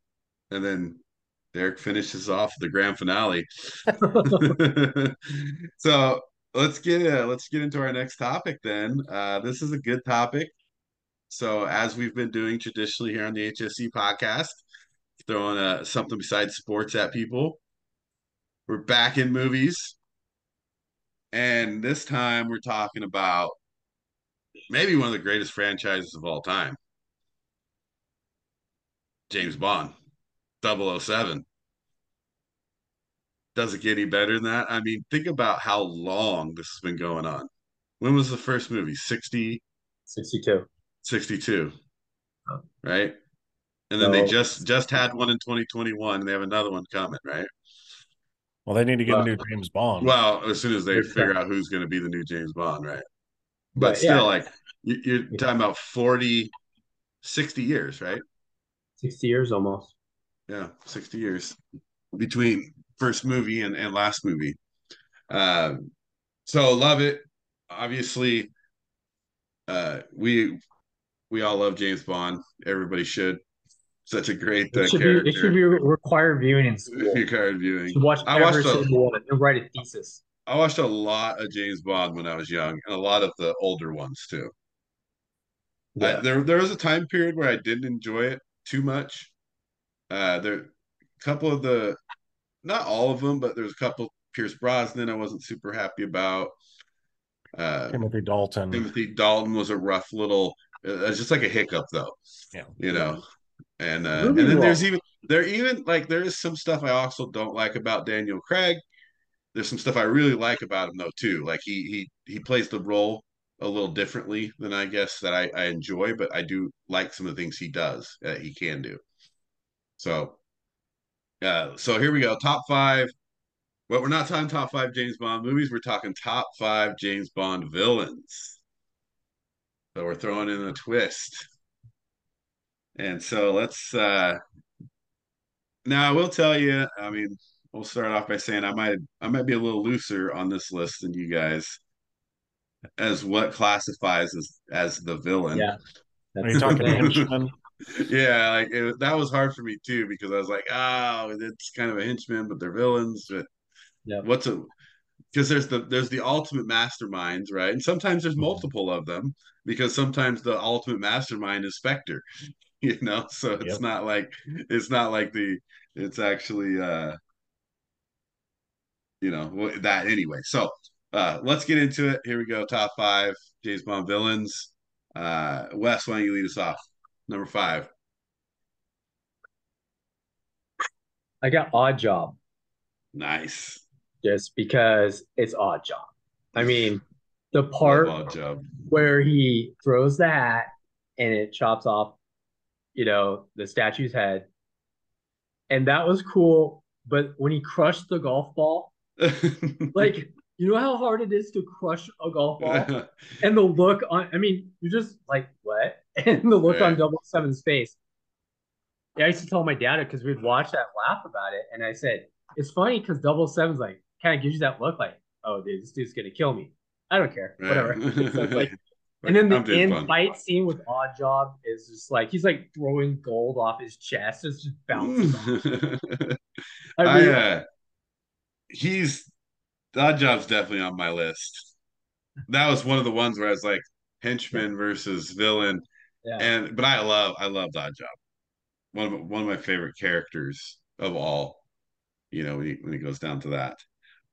And then Derek finishes off the grand finale. [LAUGHS] [LAUGHS] so let's get uh, let's get into our next topic then. Uh, this is a good topic. So as we've been doing traditionally here on the HSC podcast, throwing uh, something besides sports at people. We're back in movies, and this time we're talking about maybe one of the greatest franchises of all time, James Bond, 007. Does it get any better than that? I mean, think about how long this has been going on. When was the first movie? 60, 62. 62, Oh. right? And then they just just had one in 2021, and they have another one coming, right? Well, they need to get Well- a new James Bond. Well, as soon as they figure out who's going to be the new James Bond, right? But But, still, yeah. like you- you're talking about 40, 60 years, right? 60 years almost. Yeah, 60 years between first movie and, and last movie. Um, so love it. Obviously, uh, we we all love James Bond. Everybody should. such a great uh, It should character. be it should be required viewing in [LAUGHS] school. Required viewing. Watch I watched a- one and write a thesis. I watched a lot of James Bond when I was young, and a lot of the older ones too. I, there, there was a time period where I didn't enjoy it too much. Uh, there, a couple of the, not all of them, but there's a couple. Pierce Brosnan, I wasn't super happy about. Uh, Timothy Dalton. Timothy Dalton was a rough little. It was just like a hiccup, though. Yeah. you know. And uh, Movie and then there's even there even like there is some stuff I also don't like about Daniel Craig. There's some stuff I really like about him though too. Like he he he plays the role a little differently than I guess that I, I enjoy, but I do like some of the things he does that he can do. So, uh, so here we go. Top five. Well, we're not talking top five James Bond movies. We're talking top five James Bond villains. So we're throwing in a twist. And so let's uh now I will tell you, I mean, we'll start off by saying I might I might be a little looser on this list than you guys as what classifies as as the villain. Yeah. Are you talking That's- [LAUGHS] henchman? Yeah, like it, that was hard for me too because I was like, oh, it's kind of a henchman, but they're villains. But Yeah. what's a because there's the there's the ultimate masterminds, right? And sometimes there's Mhm. multiple of them because sometimes the ultimate mastermind is Spectre, [LAUGHS] you know. So it's Yep. not like it's not like the it's actually uh you know that anyway. So uh let's get into it. Here we go. Top five James Bond villains. Uh Wes, why don't you lead us off? Number five. I got odd job Nice. just because it's odd job. I mean, the part Odd job. where he throws the hat and it chops off, you know, the statue's head. And that was cool. But when he crushed the golf ball, [LAUGHS] like, you know how hard it is to crush a golf ball? [LAUGHS] And the look on, I mean, you're just like, what? And [LAUGHS] the look on Double Seven's face. Yeah, I used to tell my dad it because we'd watch that, laugh about it. And I said, it's funny because Double Seven's like, kind of gives you that look like, oh, dude, this dude's going to kill me. I don't care. Whatever. [LAUGHS] So like, and then the end fun. fight scene with Odd Job is just like, he's like throwing gold off his chest. It's just bouncing off. [LAUGHS] I I, mean, uh, he's Odd Job's definitely on my list. That was one of the ones where I was like henchman versus villain, yeah. and but I love I love Odd Job. One of my- one of my favorite characters of all. You know when he, when it goes down to that,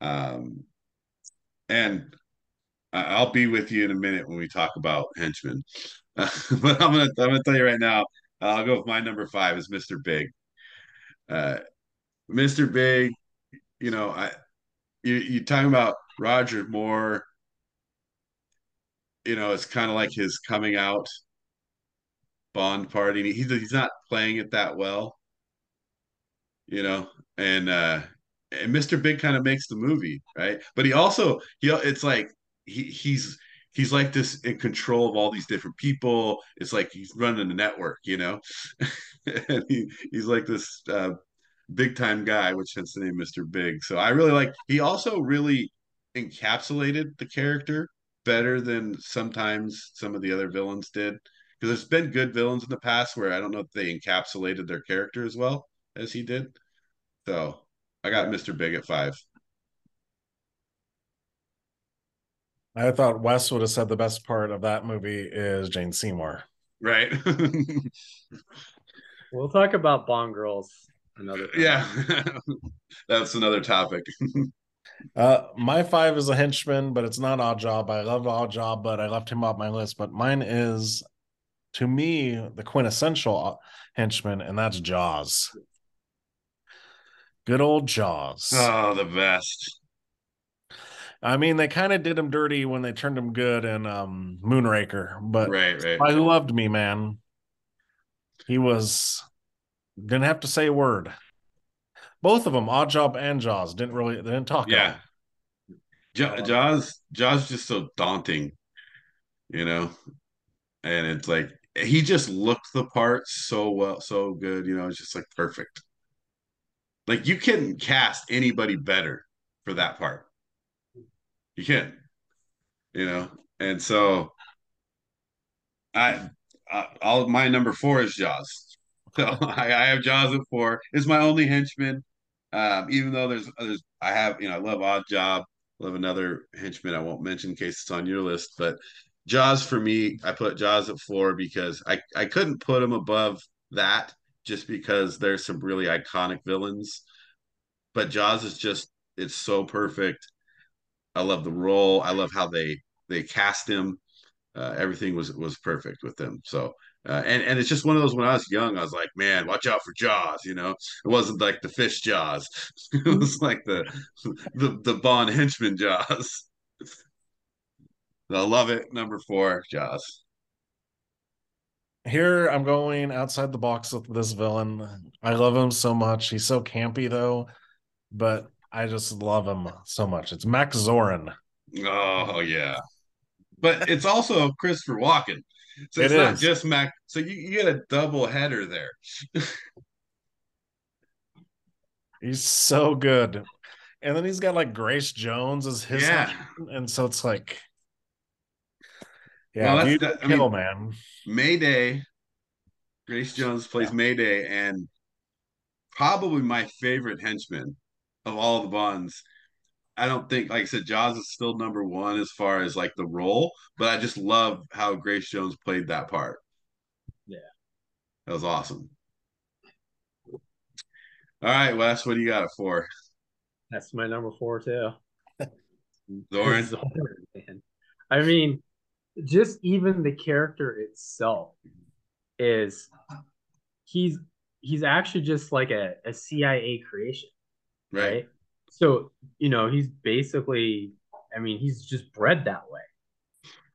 um, and I'll be with you in a minute when we talk about henchmen. [LAUGHS] but I'm gonna I'm gonna tell you right now. I'll go with my number five is Mr. Big. Uh, Mr. Big, you know, I you you talking about Roger Moore, you know, it's kind of like his coming out Bond party. He's he's not playing it that well, you know, and uh and Mr. Big kind of makes the movie, right? But he also he it's like he he's he's like this in control of all these different people. It's like he's running a network, you know. [LAUGHS] and he he's like this uh big time guy, which hence the name Mr. Big. So I really like he also really encapsulated the character better than sometimes some of the other villains did. Because there's been good villains in the past where I don't know if they encapsulated their character as well as he did. So I got Mr. Big at five. I thought Wes would have said the best part of that movie is Jane Seymour. Right. [LAUGHS] We'll talk about Bond girls another time. yeah. [LAUGHS] That's another topic. [LAUGHS] Uh, my five is a henchman, but it's not Odd Job. I love Odd Job, but I left him off my list. But mine is, to me, the quintessential henchman, and that's Jaws. Good old Jaws. Oh, the best. I mean, they kind of did him dirty when they turned him good in um, Moonraker, but Right, right. I loved me, man. He was didn't have to say a word. Both of them, Odd Job and Jaws, didn't really they didn't talk. Yeah. Ja- Jaws Jaws just so daunting, you know, and it's like he just looked the part so well, so good, you know, it's just like perfect. Like you couldn't cast anybody better for that part. You can't, you know, and so I, I I'll my number four is Jaws. [LAUGHS] So I, I have Jaws at four. It's my only henchman. Um, even though there's there's I have you know I love Odd Job, love another henchman I won't mention in case it's on your list, but Jaws for me, I put Jaws at four because I I couldn't put him above that just because there's some really iconic villains, but Jaws is just it's so perfect. I love the role. I love how they they cast him. Uh, everything was was perfect with them. So uh, and and it's just one of those. When I was young, I was like, man, watch out for Jaws. You know, it wasn't like the fish Jaws. [LAUGHS] it was like the the the Bond henchman Jaws. [LAUGHS] I love it. Number four, Jaws. Here I'm going outside the box with this villain. I love him so much. He's so campy though, but I just love him so much. It's Max Zorin. Oh yeah, but it's also Christopher Walken. So it's It not just Mac. So you, you get a double header there. He's so good. And then he's got like Grace Jones as his Yeah. and so it's like yeah, Well, that's- I kill, mean- man. Mayday. Grace Jones plays Mayday, and probably my favorite henchman of all the Bonds. I don't think, like I said, Jaws is still number one as far as like the role, but I just love how Grace Jones played that part. Yeah. That was awesome. All right, Wes, what do you got it for? That's my number four too. [LAUGHS] Man. I mean, just even the character itself is he's he's actually just like a, a CIA creation, Right. right? So, you know, he's basically I mean, he's just bred that way.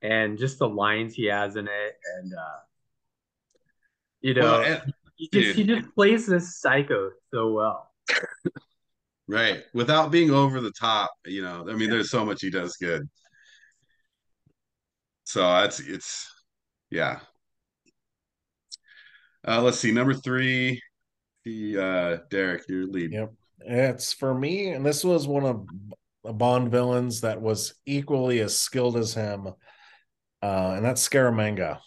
And just the lines he has in it and uh you know, Well, and- he just he just plays this psycho so well. [LAUGHS] right. Without being over the top, you know, I mean, there's so much he does good. So that's it's yeah. Uh let's see, number three. The uh Derek, your lead. Yep. It's for me, and this was one of the Bond villains that was equally as skilled as him. Uh, and that's Scaramanga,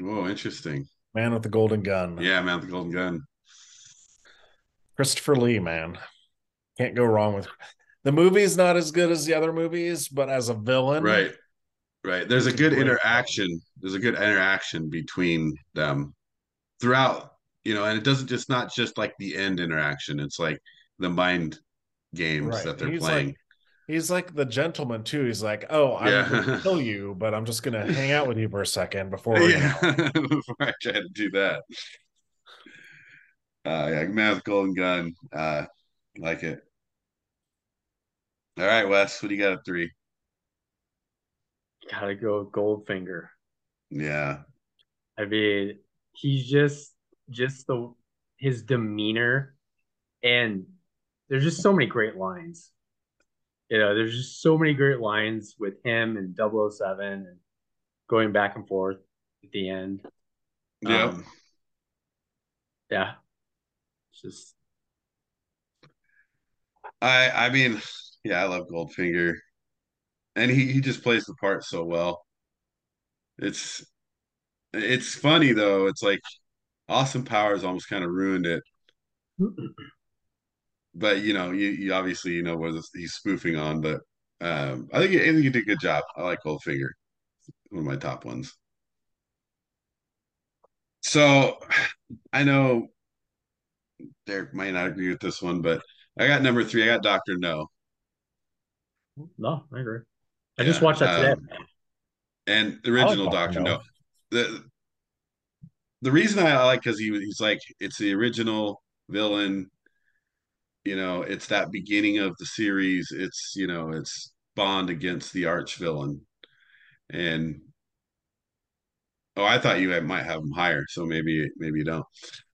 Oh, interesting. man with the golden gun. Yeah, man, with the golden gun. Christopher Lee, man. Can't go wrong with the movie's not as good as the other movies, but as a villain, Right. Right. There's a good interaction. There's a good interaction between them throughout, you know, and it doesn't just not just like the end interaction. It's like the mind games Right. that they're He's playing. like he's like the gentleman too. He's like, oh, I'm Yeah. gonna [LAUGHS] kill you, but I'm just gonna hang out with you for a second before yeah. [LAUGHS] Before I try to do that. Uh yeah, man with golden gun. Uh like it. All right, Wes, what do you got at three? Gotta go with Goldfinger. Yeah. I mean, he's just just the his demeanor and there's just so many great lines. You know, there's just so many great lines with him and 007 and going back and forth at the end. Yeah. Um, Yeah. It's just I I mean, yeah, I love Goldfinger. And he he just plays the part so well. It's it's funny though. It's like Austin Powers almost kind of ruined it. [CLEARS THROAT] But you know, you, you obviously you know what he's spoofing on, but um I think I think he did a good job. I like Goldfinger. One of my top ones. So I know Derek might not agree with this one, but I got number three. I got Doctor No. no, I agree. I just watched that today. um, and the original. Doctor No. The the reason I like because he he's like it's the original villain. You know, it's that beginning of the series. It's you know, it's Bond against the arch villain, and oh, I thought you might have him higher, so maybe maybe you don't.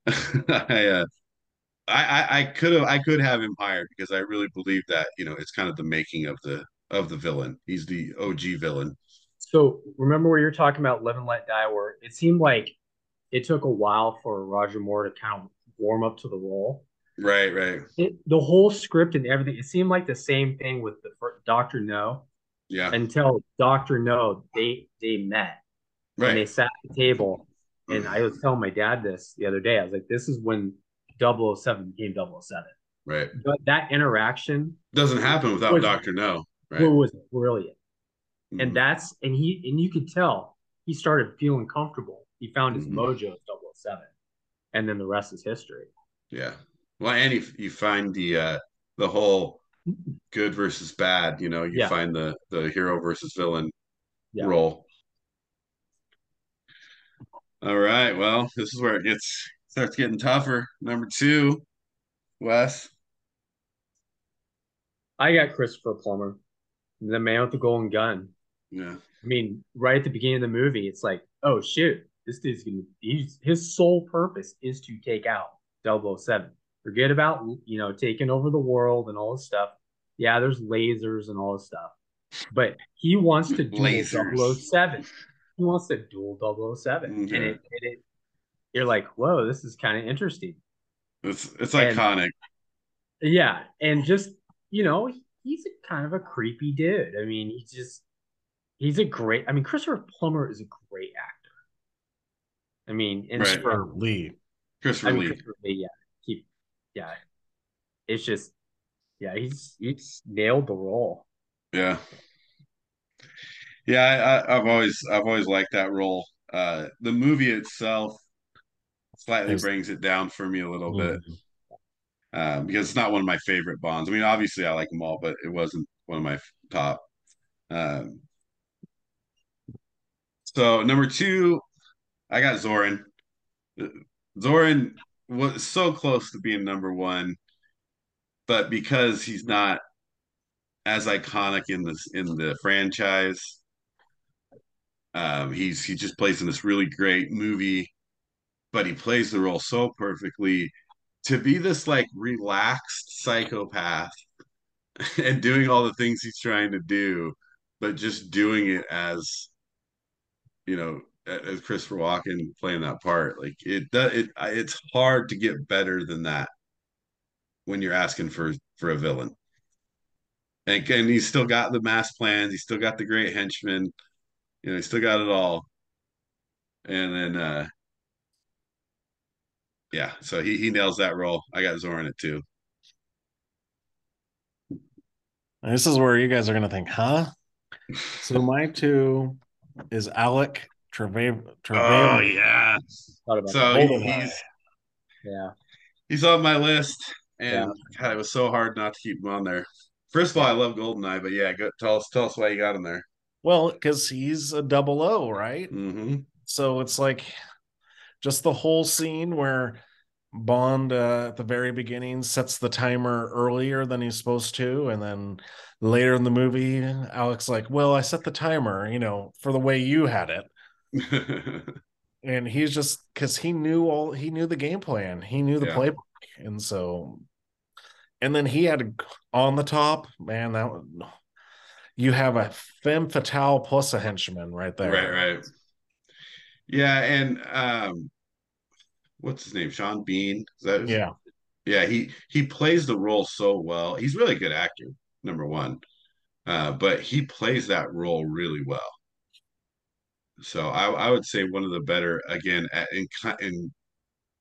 [LAUGHS] I uh, I I- I could have I could have him higher because I really believe that you know it's kind of the making of the of the villain. He's the OG villain. So remember where you're talking about Live and Let Die, where it seemed like it took a while for Roger Moore to kind of warm up to the role. Right, right. It, the whole script and everything, it seemed like the same thing with the Doctor No Yeah. until Doctor No they they met and they sat at the table And mm. I was telling my dad this the other day. I was like, this is when 007 became 007. Right. But that interaction Doesn't happen without Was- Doctor No. Right. was brilliant. Mhm. And that's and he and you could tell he started feeling comfortable. He found his Mhm. mojo at 007. And then the rest is history. Yeah. Well, and you, you find the uh the whole good versus bad, you know, you Yeah. find the the hero versus villain Yeah. role. All right. Well, this is where it gets starts getting tougher. Number two, Wes. I got Christopher Plummer, the man with the golden gun. Yeah. I mean, right at the beginning of the movie, it's like, oh shoot, this dude's gonna he's his sole purpose is to take out 007. Forget about you know taking over the world and all this stuff. Yeah, there's lasers and all this stuff. But he wants to duel Lasers. 007. He wants to duel 007. And Okay. it, it, you're like, whoa, this is kind of interesting. It's it's And- iconic. Yeah, and just you know, he's a kind of a creepy dude. I mean, he's just he's a great. I mean, Christopher Plummer is a great actor. I mean, and Right. For Lee. Christopher I mean, Lee. Christopher Lee, yeah, he, yeah, it's just, yeah, he's he's nailed the role. Yeah. Yeah, I, I, I've always I've always liked that role. Uh the movie itself slightly Is- brings it down for me a little bit. Um, because it's not one of my favorite bonds. I mean, obviously I like them all, but it wasn't one of my top. Um, so number two, I got Zorin. Zorin was so close to being number one, but because he's not as iconic in this in the franchise, um, he's he just plays in this really great movie, but he plays the role so perfectly to be this like relaxed psychopath [LAUGHS] and doing all the things he's trying to do, but just doing it as you know, as Christopher Walken playing that part. Like it does it it's hard to get better than that when you're asking for for a villain. And, and he's still got the mass plans, he's still got the great henchmen, you know, he's still got it all. And then uh yeah, so he he nails that role. I got Zorin it too. This is where you guys are gonna think, huh? So my two is Alec Treve Oh yeah. So that. he- he's yeah, he's on my list, and God, it was so hard not to keep him on there. First of all, I love Goldeneye, but yeah, go, tell us tell us why you got him there. Well, because he's a double O, right? hmm So it's like just the whole scene where Bond uh, at the very beginning sets the timer earlier than he's supposed to, and then later in the movie, Alex like, "Well, I set the timer, you know, for the way you had it," [LAUGHS] and he's just because he knew all he knew the game plan, he knew the Yeah. playbook, and so, and then he had on the top, man. That you have a femme fatale plus a henchman right there, right, right. Yeah, and um, what's his name? Sean Bean. Is that his- Yeah. yeah. He he plays the role so well. He's a really good actor. Number one, uh, but he plays that role really well. So I, I would say one of the better again at, in, in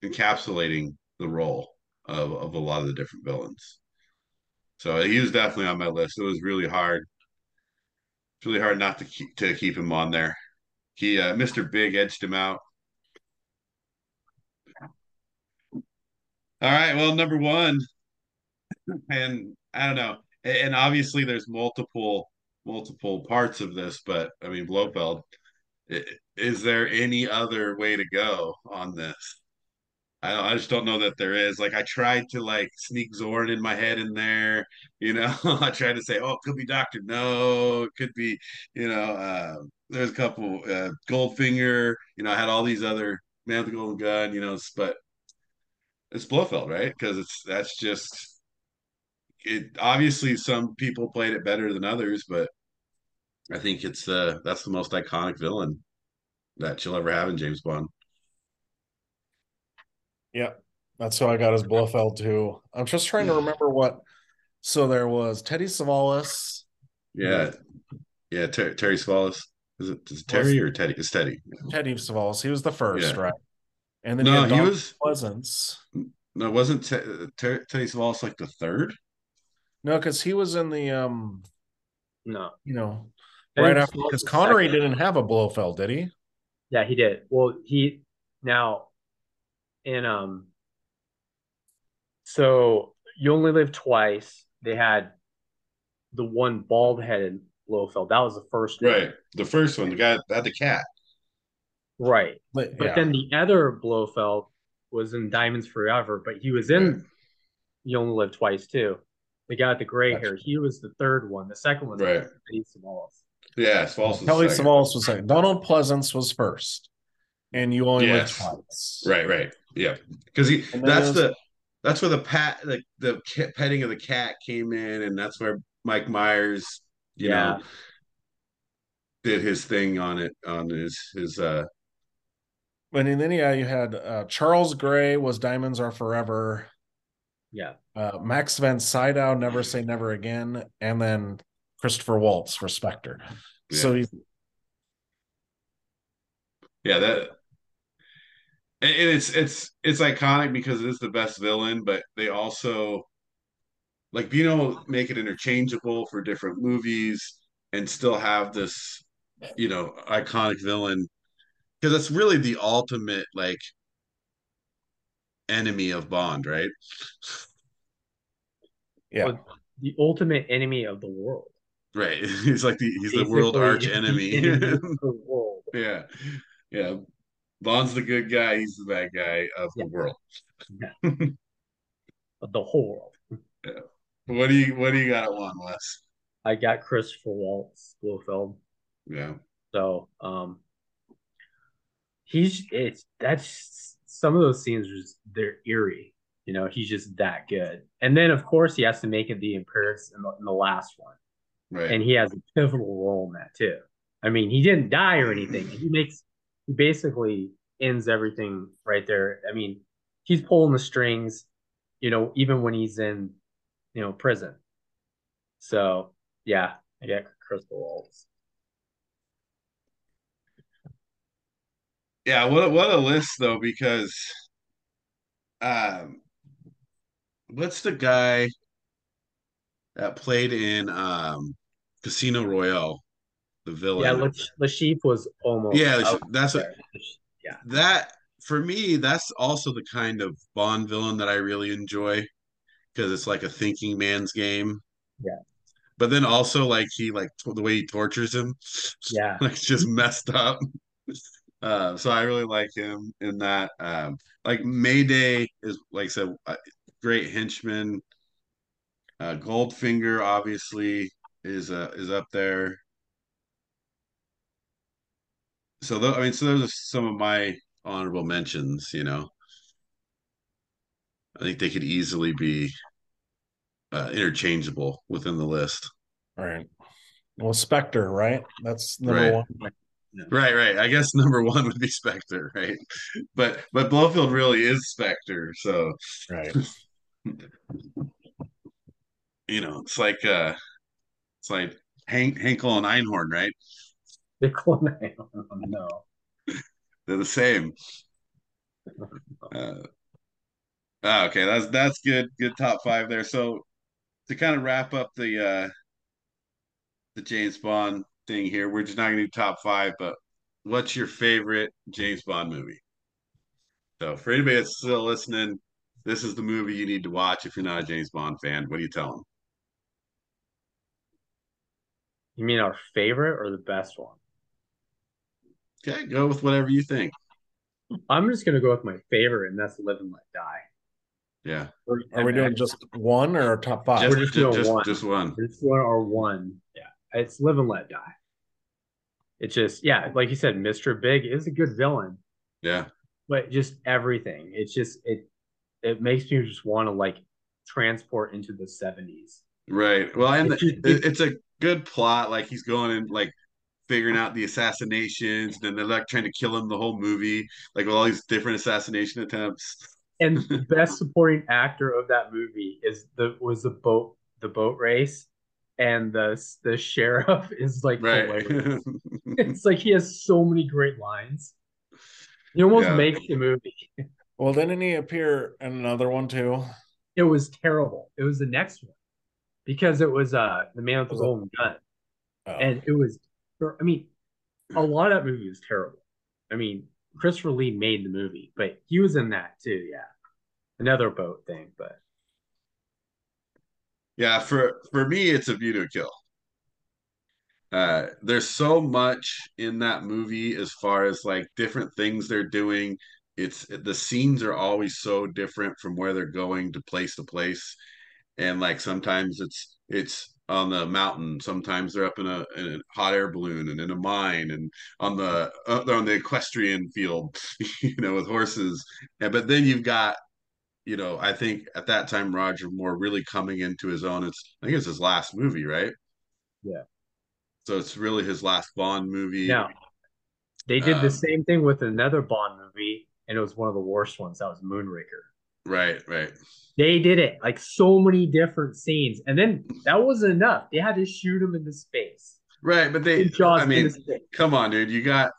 encapsulating the role of, of a lot of the different villains. So he was definitely on my list. It was really hard. It's really hard not to keep to keep him on there. He uh, Mr. Big edged him out. All right, well, number one, and I don't know, and obviously there's multiple multiple parts of this, but I mean Blofeld. Is there any other way to go on this? I I just don't know that there is. Like I tried to like sneak Zorn in my head in there, you know. [LAUGHS] I tried to say, oh, it could be Doctor No, it could be, you know, uh, there's a couple uh, Goldfinger, you know. I had all these other Man with the Golden Gun, you know, but it's Blofeld, right? Because it's that's just it. Obviously, some people played it better than others, but I think it's uh that's the most iconic villain that you'll ever have in James Bond. Yeah, That's who I got as Blofeld too. I'm just trying to remember what. So there was Teddy Savalas. Yeah, yeah, Ter- Terry Savalas. Is it, is it Terry or Teddy? It's Teddy. Teddy Savalas. He was the first, Yeah. right? And then No, you had he Donald was- Pleasence. No, it wasn't Te- Ter- Teddy Savalas like the third? No, because he was in the um, No. you know, Teddy right after because was Connery second. didn't have a Blofeld, did he? Yeah, he did. Well, he now in um so you only live twice. They had the one bald headed Blofeld. That was the first one. Right. The first one, the guy that had the cat. Right. But, But yeah. then the other Blofeld was in Diamonds Forever, but he was in Right. You Only Live Twice too. The guy with the gray Gotcha. hair. He was the third one. The second one Right. was Eddie Savalas. Yeah, Savalas was Kelly second. Savalas was second. Donald Pleasence was first, and you only Yes. lived twice. Right, right. Yeah. Because he that's there's- the that's where the pat the, the petting of the cat came in, and that's where Mike Myers, you Yeah. know, did his thing on it on his his uh And then yeah, you had uh, Charles Gray was Diamonds Are Forever. Yeah. Uh, Max von Sydow, Never Say Never Again, and then Christopher Waltz for Spectre. So he, yeah that and and it's it's it's iconic because it is the best villain, but they also like being able to make it interchangeable for different movies and still have this, you know, iconic villain because that's really the ultimate like enemy of Bond, right? yeah, But the ultimate enemy of the world. Right. [LAUGHS] He's like the he's the world arch [LAUGHS] enemy. enemy [LAUGHS] world. yeah. Yeah. Bond's the good guy, he's the bad guy of Yeah. the world. Of the whole world. Yeah. What do you what do you got at one, Wes? I got Christopher Waltz Blofeld. Yeah. So um he's it's that's some of those scenes are just they're eerie. You know, he's just that good. And then of course he has to make it the in in the, in the last one. Right. And he has a pivotal role in that too. I mean, he didn't die or anything. He makes he basically ends everything right there. I mean, he's pulling the strings, you know, even when he's in, you know, prison. So yeah, I got Crystal Waltz. Yeah, what a, what a list though, because um what's the guy that played in um Casino Royale, the villain? Yeah, Lash- Le Chiffre was almost. Yeah, that's what. Yeah, that for me that's also the kind of bond villain that i really enjoy because it's like a thinking man's game Yeah. but then also like he like t- the way he tortures him yeah, [LAUGHS] like it's just messed up uh so i really like him in that um like mayday is like i said a great henchman uh goldfinger obviously is uh is up there so tho- i mean so those are some of my honorable mentions you know I think they could easily be uh, interchangeable within the list. all right. Well, Spectre, right? That's number Right. one. Right, right. I guess [LAUGHS] number one would be Spectre, right? But but Blofeld really is Spectre, so Right. you know it's like uh it's like Hank Hankel and Einhorn, right? Hankel and I don't. They're the same. [LAUGHS] Uh, ah, okay, that's that's good. Good top five there. So to kind of wrap up the uh the James Bond thing here, we're just not gonna do top five, but what's your favorite James Bond movie? So for anybody that's still listening, this is the movie you need to watch if you're not a James Bond fan. What do you tell them? You mean our favorite or the best one? Okay, go with whatever you think. I'm just gonna go with my favorite, and that's Live and Let Die. Yeah, Are we doing just one or top five? just We're just just doing just, one. just one. This one or one. Yeah, it's Live and Let Die. It's just yeah, like you said, Mr. Big is a good villain, Yeah, but just everything. It's just it it makes me just want to like transport into the 70s. right. Well, and It's just- it's a good plot. Like he's going and like figuring out the assassinations, and then they're like trying to kill him the whole movie, like with all these different assassination attempts. And the [LAUGHS] best supporting actor of that movie is the was the boat the boat race, and the the sheriff [LAUGHS] is like right. [LAUGHS] it's like he has so many great lines. He almost Yeah. makes the movie. Well, didn't he appear in another one too? It was terrible. It was the next one because it was uh the man with the Was it- golden gun, Oh. and it was. I mean, a lot of that movie was terrible. I mean, Christopher Lee made the movie, but he was in that too. Yeah, another boat thing, but Yeah, for for me, it's a view to a kill. Uh, there's so much in that movie as far as like different things they're doing. It's the scenes are always so different from where they're going to place to place, and like sometimes it's it's on the mountain, sometimes they're up in a, in a hot air balloon and in a mine, and on the uh, they're on the equestrian field, [LAUGHS] you know, with horses. And but then you've got you know, I think at that time Roger Moore really coming into his own. It's I think it's his last movie, right? Yeah. So it's really his last Bond movie. now they did Um, the same thing with another Bond movie, and it was one of the worst ones. That was Moonraker. Right, right. They did it like so many different scenes, and then that wasn't enough. They had to shoot him in the space. Right, but they I mean, come on, dude. You got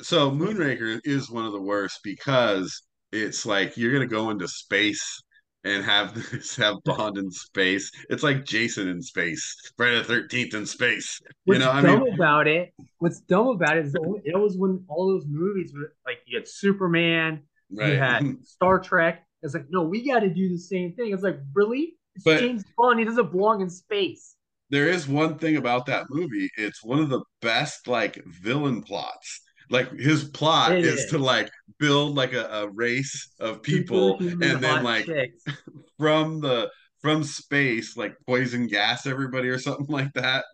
so Moonraker is one of the worst because it's like you're gonna go into space and have [LAUGHS] this have Bond in space. It's like Jason in space, Friday the Thirteenth in space. What's you know, I dumb mean, about it? What's dumb about it is only, it was when all those movies were like you had Superman, right. you had [LAUGHS] Star Trek. It's like no, we got to do the same thing. It's like really, it's But- James Bond. He doesn't belong in space. there is one thing about that movie. It's one of the best like villain plots. Like his plot It is is. to like build like a, a race of people and then like chicks. [LAUGHS] from the from space like poison gas everybody or something like that.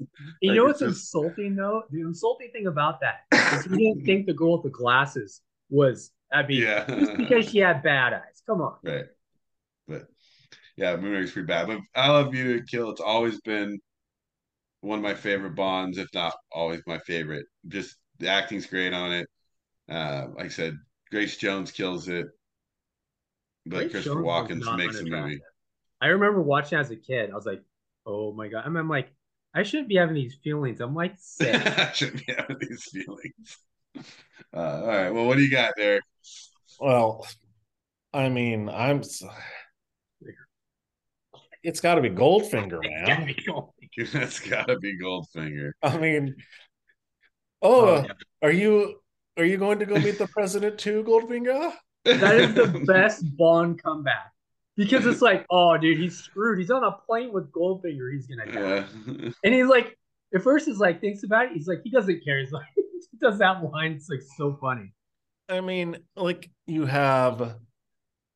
You Like, know it's what's just- insulting though? The insulting thing about that is you didn't [LAUGHS] think the girl with the glasses was. I mean, Yeah. just because she had bad eyes. Come on. Right. But yeah, Moonraker's pretty bad. But I love you to kill. It's always been one of my favorite Bonds, if not always my favorite. Just the acting's great on it. Uh, like I said, Grace Jones kills it. But Grace Christopher Jones was Walken makes the movie. I remember watching as a kid. I was like, oh my god. I mean, I'm like, I shouldn't be having these feelings. I'm like [LAUGHS] six. I shouldn't be having these feelings. Uh, all right. Well, what do you got there? Well, I mean, I'm. It's got to be Goldfinger, [LAUGHS] man. [LAUGHS] It's got to be Goldfinger. I mean, oh, yeah. are you are you going to go meet the president too, Goldfinger? that is the [LAUGHS] best Bond comeback. Because it's like, oh, dude, he's screwed. He's on a plane with Goldfinger. He's gonna die. Yeah. And he's like, at first, he's like, thinks about it. He's like, he doesn't care. He's like, [LAUGHS] he does that line. It's like so funny. I mean, like you have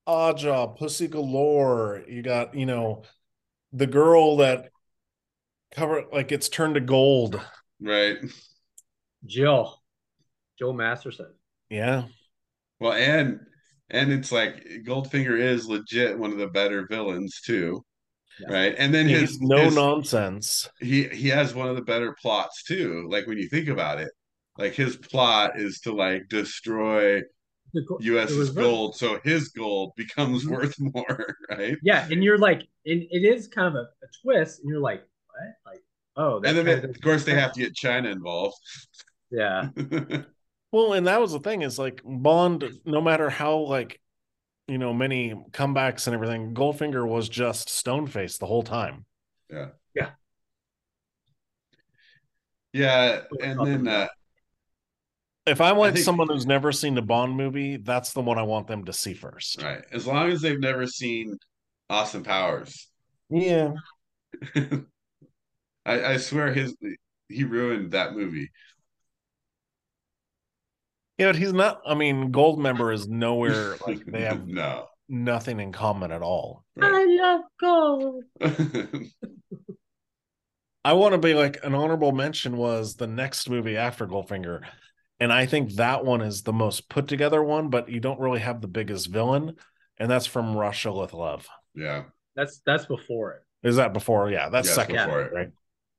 Aja, Pussy Galore. You got you know the girl that cover like it's turned to gold. right. Jill, Joe Masterson. Yeah, Well, and and it's like Goldfinger is legit one of the better villains too, Yeah. right? And then he's his no his- nonsense. he he has one of the better plots too. Like when you think about it, like his plot is to like destroy The go- US's gold, so his gold becomes Mhm. worth [LAUGHS] more, right? Yeah, and you're like, and it is kind of a, a twist, and you're like, what? Like, oh, And then kinda they, of course they have to get China involved. Yeah, [LAUGHS] Well, and that was the thing is like Bond, no matter how like you know many comebacks and everything, Goldfinger was just stone faced the whole time. yeah, Yeah. Yeah, and then uh. If I want think- someone who's never seen a Bond movie, that's the one I want them to see first. right, as long as they've never seen Austin Powers, Yeah. [LAUGHS] I, I swear his he ruined that movie. Yeah, but he's not I mean, Goldmember is nowhere [LAUGHS] like they have no. nothing in common at all. Right. I love gold. [LAUGHS] I want to be like an honorable mention was the next movie after Goldfinger. And I think that one is the most put together one, but you don't really have the biggest villain. And that's from Russia with Love. yeah, That's that's before it. Is that before? Yeah, that's Yeah, second, before it. right?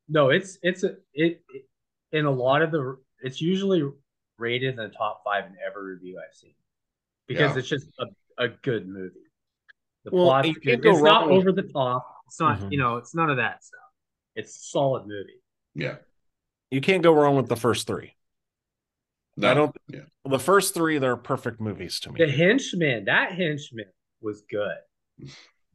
No, it's it's a it, it in a lot of the it's usually rated in the top five in every review I've seen because Yeah. it's just a, a good movie. The Well, plot's you good. can't go It's not wrong with- over the top. It's not Mhm. you know it's none of that stuff. It's a solid movie. Yeah. You can't go wrong with the first three. No, I don't. Yeah. The first three, they're perfect movies to me. The henchman, that henchman was good.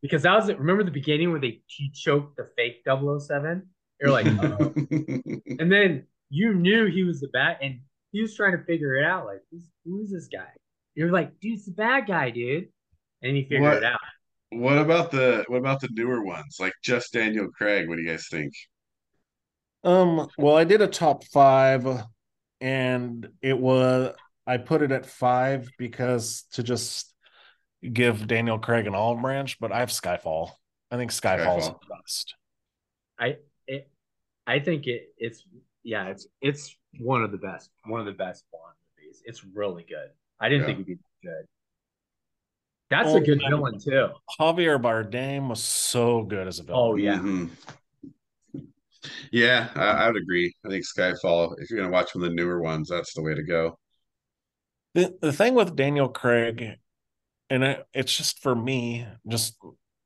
Because that was remember the beginning where they he choked the fake 007? You're like, oh. [LAUGHS] and then you knew he was the bad, and he was trying to figure it out. Like, who's, who's this guy? You're like, dude, it's the bad guy, dude. And he figured What? it out. what about the what about the newer ones? Like just Daniel Craig. What do you guys think? Um. Well, I did a top five, and it was I put it at five because to just give Daniel Craig an olive branch, but I have Skyfall. I think Skyfall's Skyfall. the best. I it, I think it it's yeah, it's it's one of the best, one of the best Bond movies. It's really good. I didn't Yeah. think it'd be good. That's Oh, a good man. villain too. Javier Bardem was so good as a villain. Oh yeah. Mhm. Yeah, I, I would agree. I think Skyfall, if you're gonna watch one of the newer ones, that's the way to go. The the thing with Daniel Craig, and it, it's just for me, just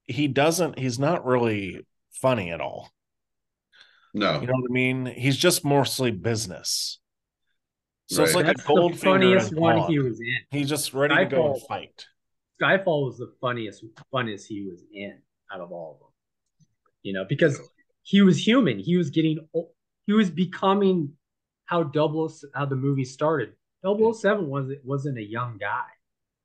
he doesn't. He's not really funny at all. No, You know what I mean? He's just mostly business. So it's like That's a the funniest one Bond. he was in. He's just ready to go and fight. Skyfall was the funniest funniest he was in out of all of them. You know, because he was human. He was getting he was becoming how double how the movie started. 007 was wasn't a young guy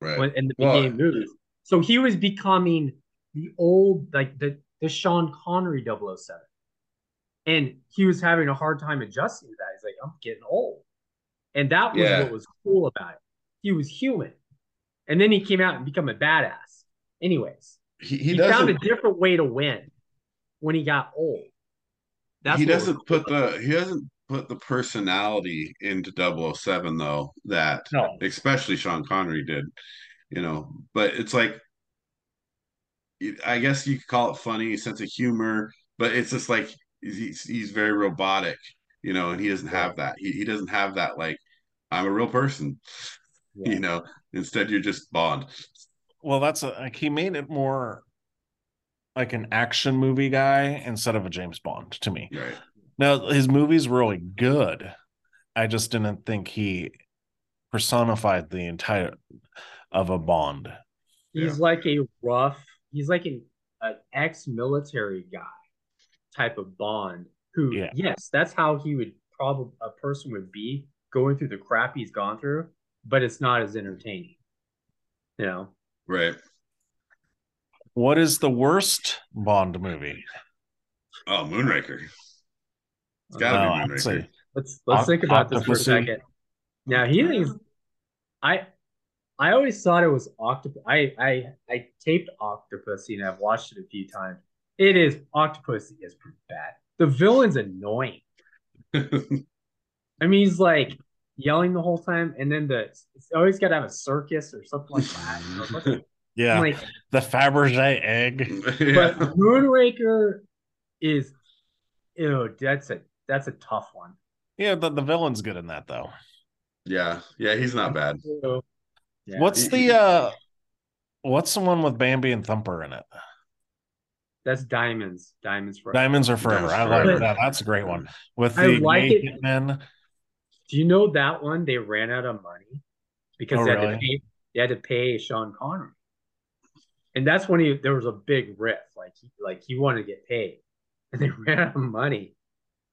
right. when in the Well, beginning movies. So he was becoming the old like the the Sean Connery 007. And he was having a hard time adjusting to that. He's like, I'm getting old. And that was Yeah. what was cool about it. He was human. And then he came out and become a badass. Anyways, He, he, he found a different way to win when he got old. That's he doesn't cool put the he doesn't put the personality into 007 though that No. especially Sean Connery did, you know. But it's like I guess you could call it funny, sense of humor, but it's just like he's he's very robotic, you know, and he doesn't have that. He he doesn't have that like I'm a real person, [LAUGHS] Yeah. you know. Instead, you're just Bond. Well, that's a, like he made it more like an action movie guy instead of a James Bond to me. Right. Now his movies were really good. I just didn't think he personified the entire of a Bond. He's like a rough, he's like an, an ex-military guy type of Bond who, Yeah. yes, that's how he would probably a person would be going through the crap he's gone through, but it's not as entertaining. You know, Right. What is the worst Bond movie? Oh, Moonraker. It's Oh, gotta be oh, I'd Moonraker. let's let's Oct- think about this for a second. Now he thinks I I always thought it was octopus. I I I taped Octopussy and I've watched it a few times. It is Octopussy is pretty bad. The villain's annoying. I mean, he's like yelling the whole time, and then the it's always got to have a circus or something like that. You know, [LAUGHS] yeah, like, the Fabergé egg. yeah. [LAUGHS] but Moonraker is, ew, that's a that's a tough one. Yeah, the, the villain's good in that though. yeah. Yeah, he's not bad. Yeah. What's the uh what's the one with Bambi and Thumper in it? That's diamonds. Diamonds for Diamonds are forever. Diamonds I like that. That's a great one. With I the like gay it. hitmen. Do you know that one? They ran out of money because Oh, they had to pay. They had to pay Sean Connery, and that's when he there was a big riff. Like he like he wanted to get paid, and they [LAUGHS] ran out of money,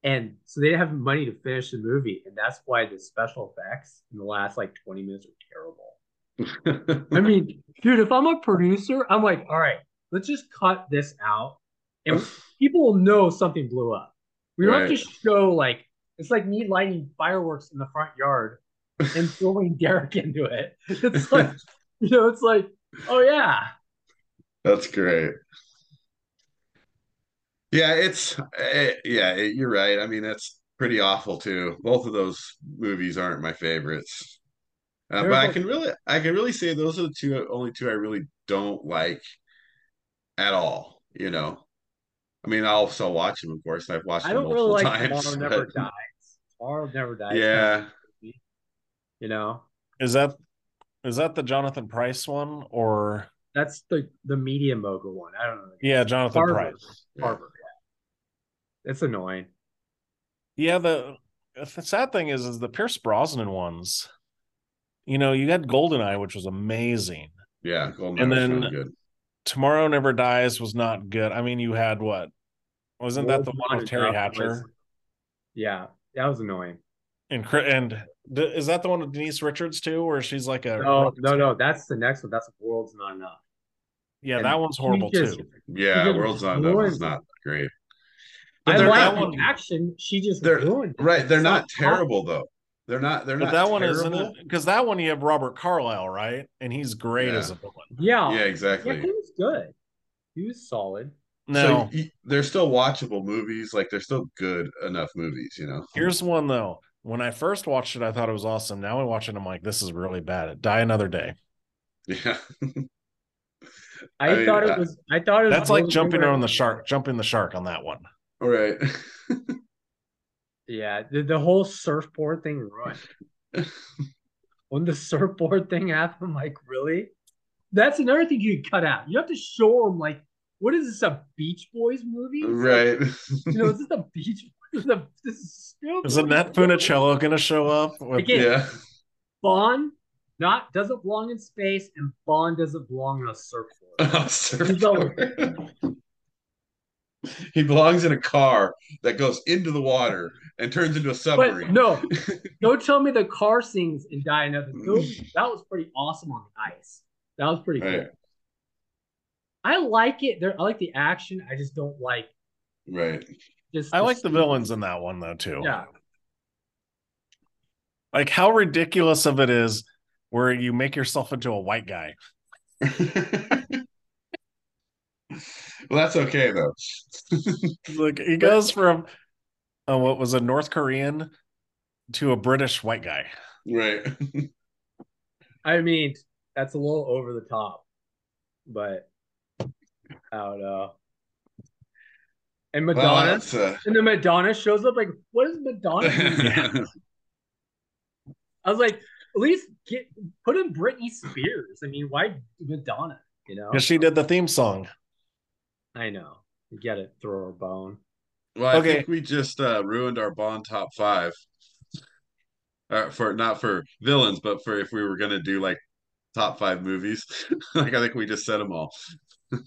and so they didn't have money to finish the movie, and that's why the special effects in the last like twenty minutes are terrible. [LAUGHS] I mean, dude, if I'm a producer, I'm like, all right, let's just cut this out, and people will know something blew up. We don't have to show like it's like me lighting fireworks in the front yard [LAUGHS] and throwing Derek into it. [LAUGHS] It's like, you know, it's like, oh yeah, That's great. Yeah, it's eh, yeah, eh, you're right. I mean, that's pretty awful too. Both of those movies aren't my favorites. Uh, but I can really I can really say those are the two only two I really don't like at all, you know. I mean, I'll still watch them, of course, I've watched I them don't really like [LAUGHS] times. Tomorrow Never but- Dies. Tomorrow Never Dies. Yeah. you know, Is that is that the Jonathan Pryce one or that's the the media mogul one. I don't know. yeah, Jonathan Harvard. Pryce. Harvard. It's annoying. Yeah, the the sad thing is, is the Pierce Brosnan ones. You know, you had Goldeneye, which was amazing. Yeah, Goldeneye And was then- really good. Tomorrow Never Dies was not good. I mean, you had what? Wasn't that the one with Teri Hatcher? was- Yeah, that was annoying. And and d- is that the one with Denise Richards too, where she's like a No, no, no. That's the next one. That's World's Not Enough. yeah, And that one's horrible just- too. Yeah, World's Not Enough is not great. But they're like that one- action. She just They're- ruined it. Right, they're It's not hot. terrible though. They're not. They're But not. that one isn't because that one you have Robert Carlyle, right? And he's great Yeah. as a villain. Yeah, Yeah, yeah, exactly. he was good. He was solid. No, So y- they're still watchable movies. Like they're still good enough movies. You know. here's one though. When I first watched it, I thought it was awesome. Now I watch it, I'm like, this is really bad. Die Another Day. Yeah. [LAUGHS] I, I mean, thought I- it uh, was. I thought it was. That's like jumping Not on the shark, jumping the shark on that one. All right. [LAUGHS] Yeah, the, the whole surfboard thing ruined. [LAUGHS] when the surfboard thing happened, I'm like, really? That's another thing you cut out. You have to show them like, what is this? A Beach Boys movie? It's like, right. you know, is this a Beach? This is, a, this is stupid. Is Annette Funicello going to show up? With, Again, yeah. Bond not doesn't belong in space, and Bond doesn't belong on a surfboard. [LAUGHS] Oh, surfboard. [LAUGHS] he belongs in a car that goes into the water and turns into a But submarine. no, [LAUGHS] don't tell me the car sings and die another. Those, [LAUGHS] that was pretty awesome on the ice. That was pretty Right. I like it. There, I like the action. I just don't like Right. just. I like the villains in that one though too. Yeah, Like how ridiculous of it is where you make yourself into a white guy. Well, that's okay though. [LAUGHS] Like he goes from uh, what was a North Korean to a British white guy. right. I mean that's a little over the top, but I don't know. And Madonna, that's, uh, and then Madonna shows up. Like, what is Madonna? doing? [LAUGHS] I was like, at least get put in Britney Spears. I mean, why Madonna? You know, Because she did the theme song. I know. You get it. Throw a bone. well, I Okay. think we just uh, ruined our Bond top five. Uh, for not for villains, but for if we were gonna do like top five movies, [LAUGHS] like I think we just said them all. [LAUGHS]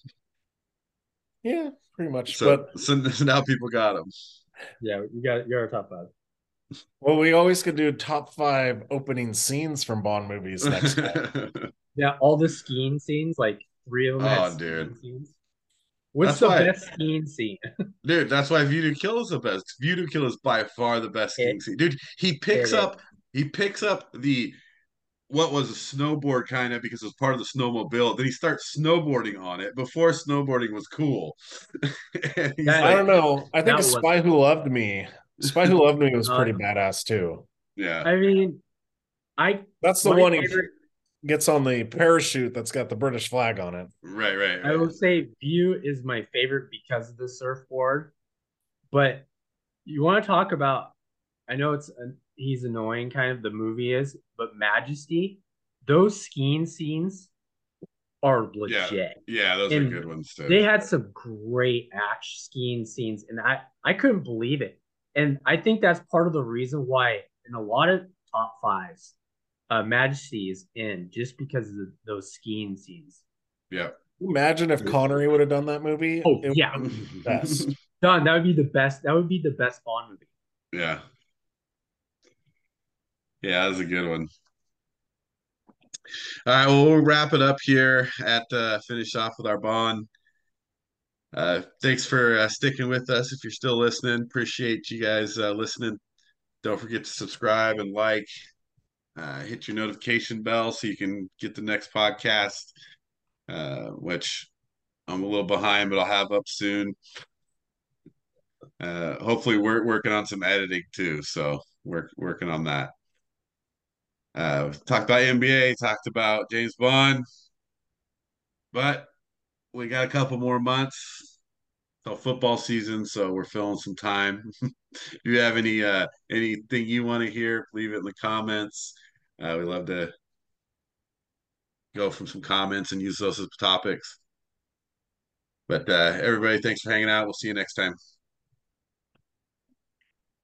Yeah, pretty much. So, but so [LAUGHS] now people got them. Yeah, you got you're our top five. well, we always could do top five opening scenes from Bond movies next time. Yeah, all the skiing scenes, like three of them. Oh, dude. Scenes. What's That's the why- best skiing scene? [LAUGHS] Dude, that's why View to Kill is the best. View to Kill is by far the best skiing scene. Dude, he picks it up he picks up the what was a snowboard kind of because it was part of the snowmobile. Then he starts snowboarding on it before snowboarding was cool. [LAUGHS] and I like, don't know. I think That a was- Spy Who Loved Me. Spy Who Loved Me was [LAUGHS] Uh, pretty badass too. yeah, I mean, I That's the my one he favorite- gets on the parachute that's got the British flag on it. right, right, I right. will say View is my favorite because of the surfboard. But you want to talk about? I know it's he's annoying, kind of the movie is, but Majesty, those skiing scenes are legit. Yeah, those And are good ones too. They had some great action skiing scenes, and I I couldn't believe it. And I think that's part of the reason why in a lot of top fives, uh, Majesty is in just because of the, those skiing scenes. yeah. Imagine if Connery would have done that movie. Oh, It yeah. would have been [LAUGHS] the best. Done. That would be the best. That would be the best Bond movie. Yeah. Yeah, that was a good one. All right, well, we'll wrap it up here at uh, finish off with our bond. Uh, thanks for uh, sticking with us. If you're still listening, appreciate you guys uh, listening. Don't forget to subscribe and like. Uh, hit your notification bell so you can get the next podcast, uh, which I'm a little behind, but I'll have up soon. Uh, hopefully, we're working on some editing too, so we're working on that. Uh, talked about NBA, talked about James Bond, but we got a couple more months till football season, so we're filling some time. [LAUGHS] if you have any uh, anything you want to hear, leave it in the comments. Uh, we love to go from some comments and use those as topics. But uh, everybody, thanks for hanging out. We'll see you next time.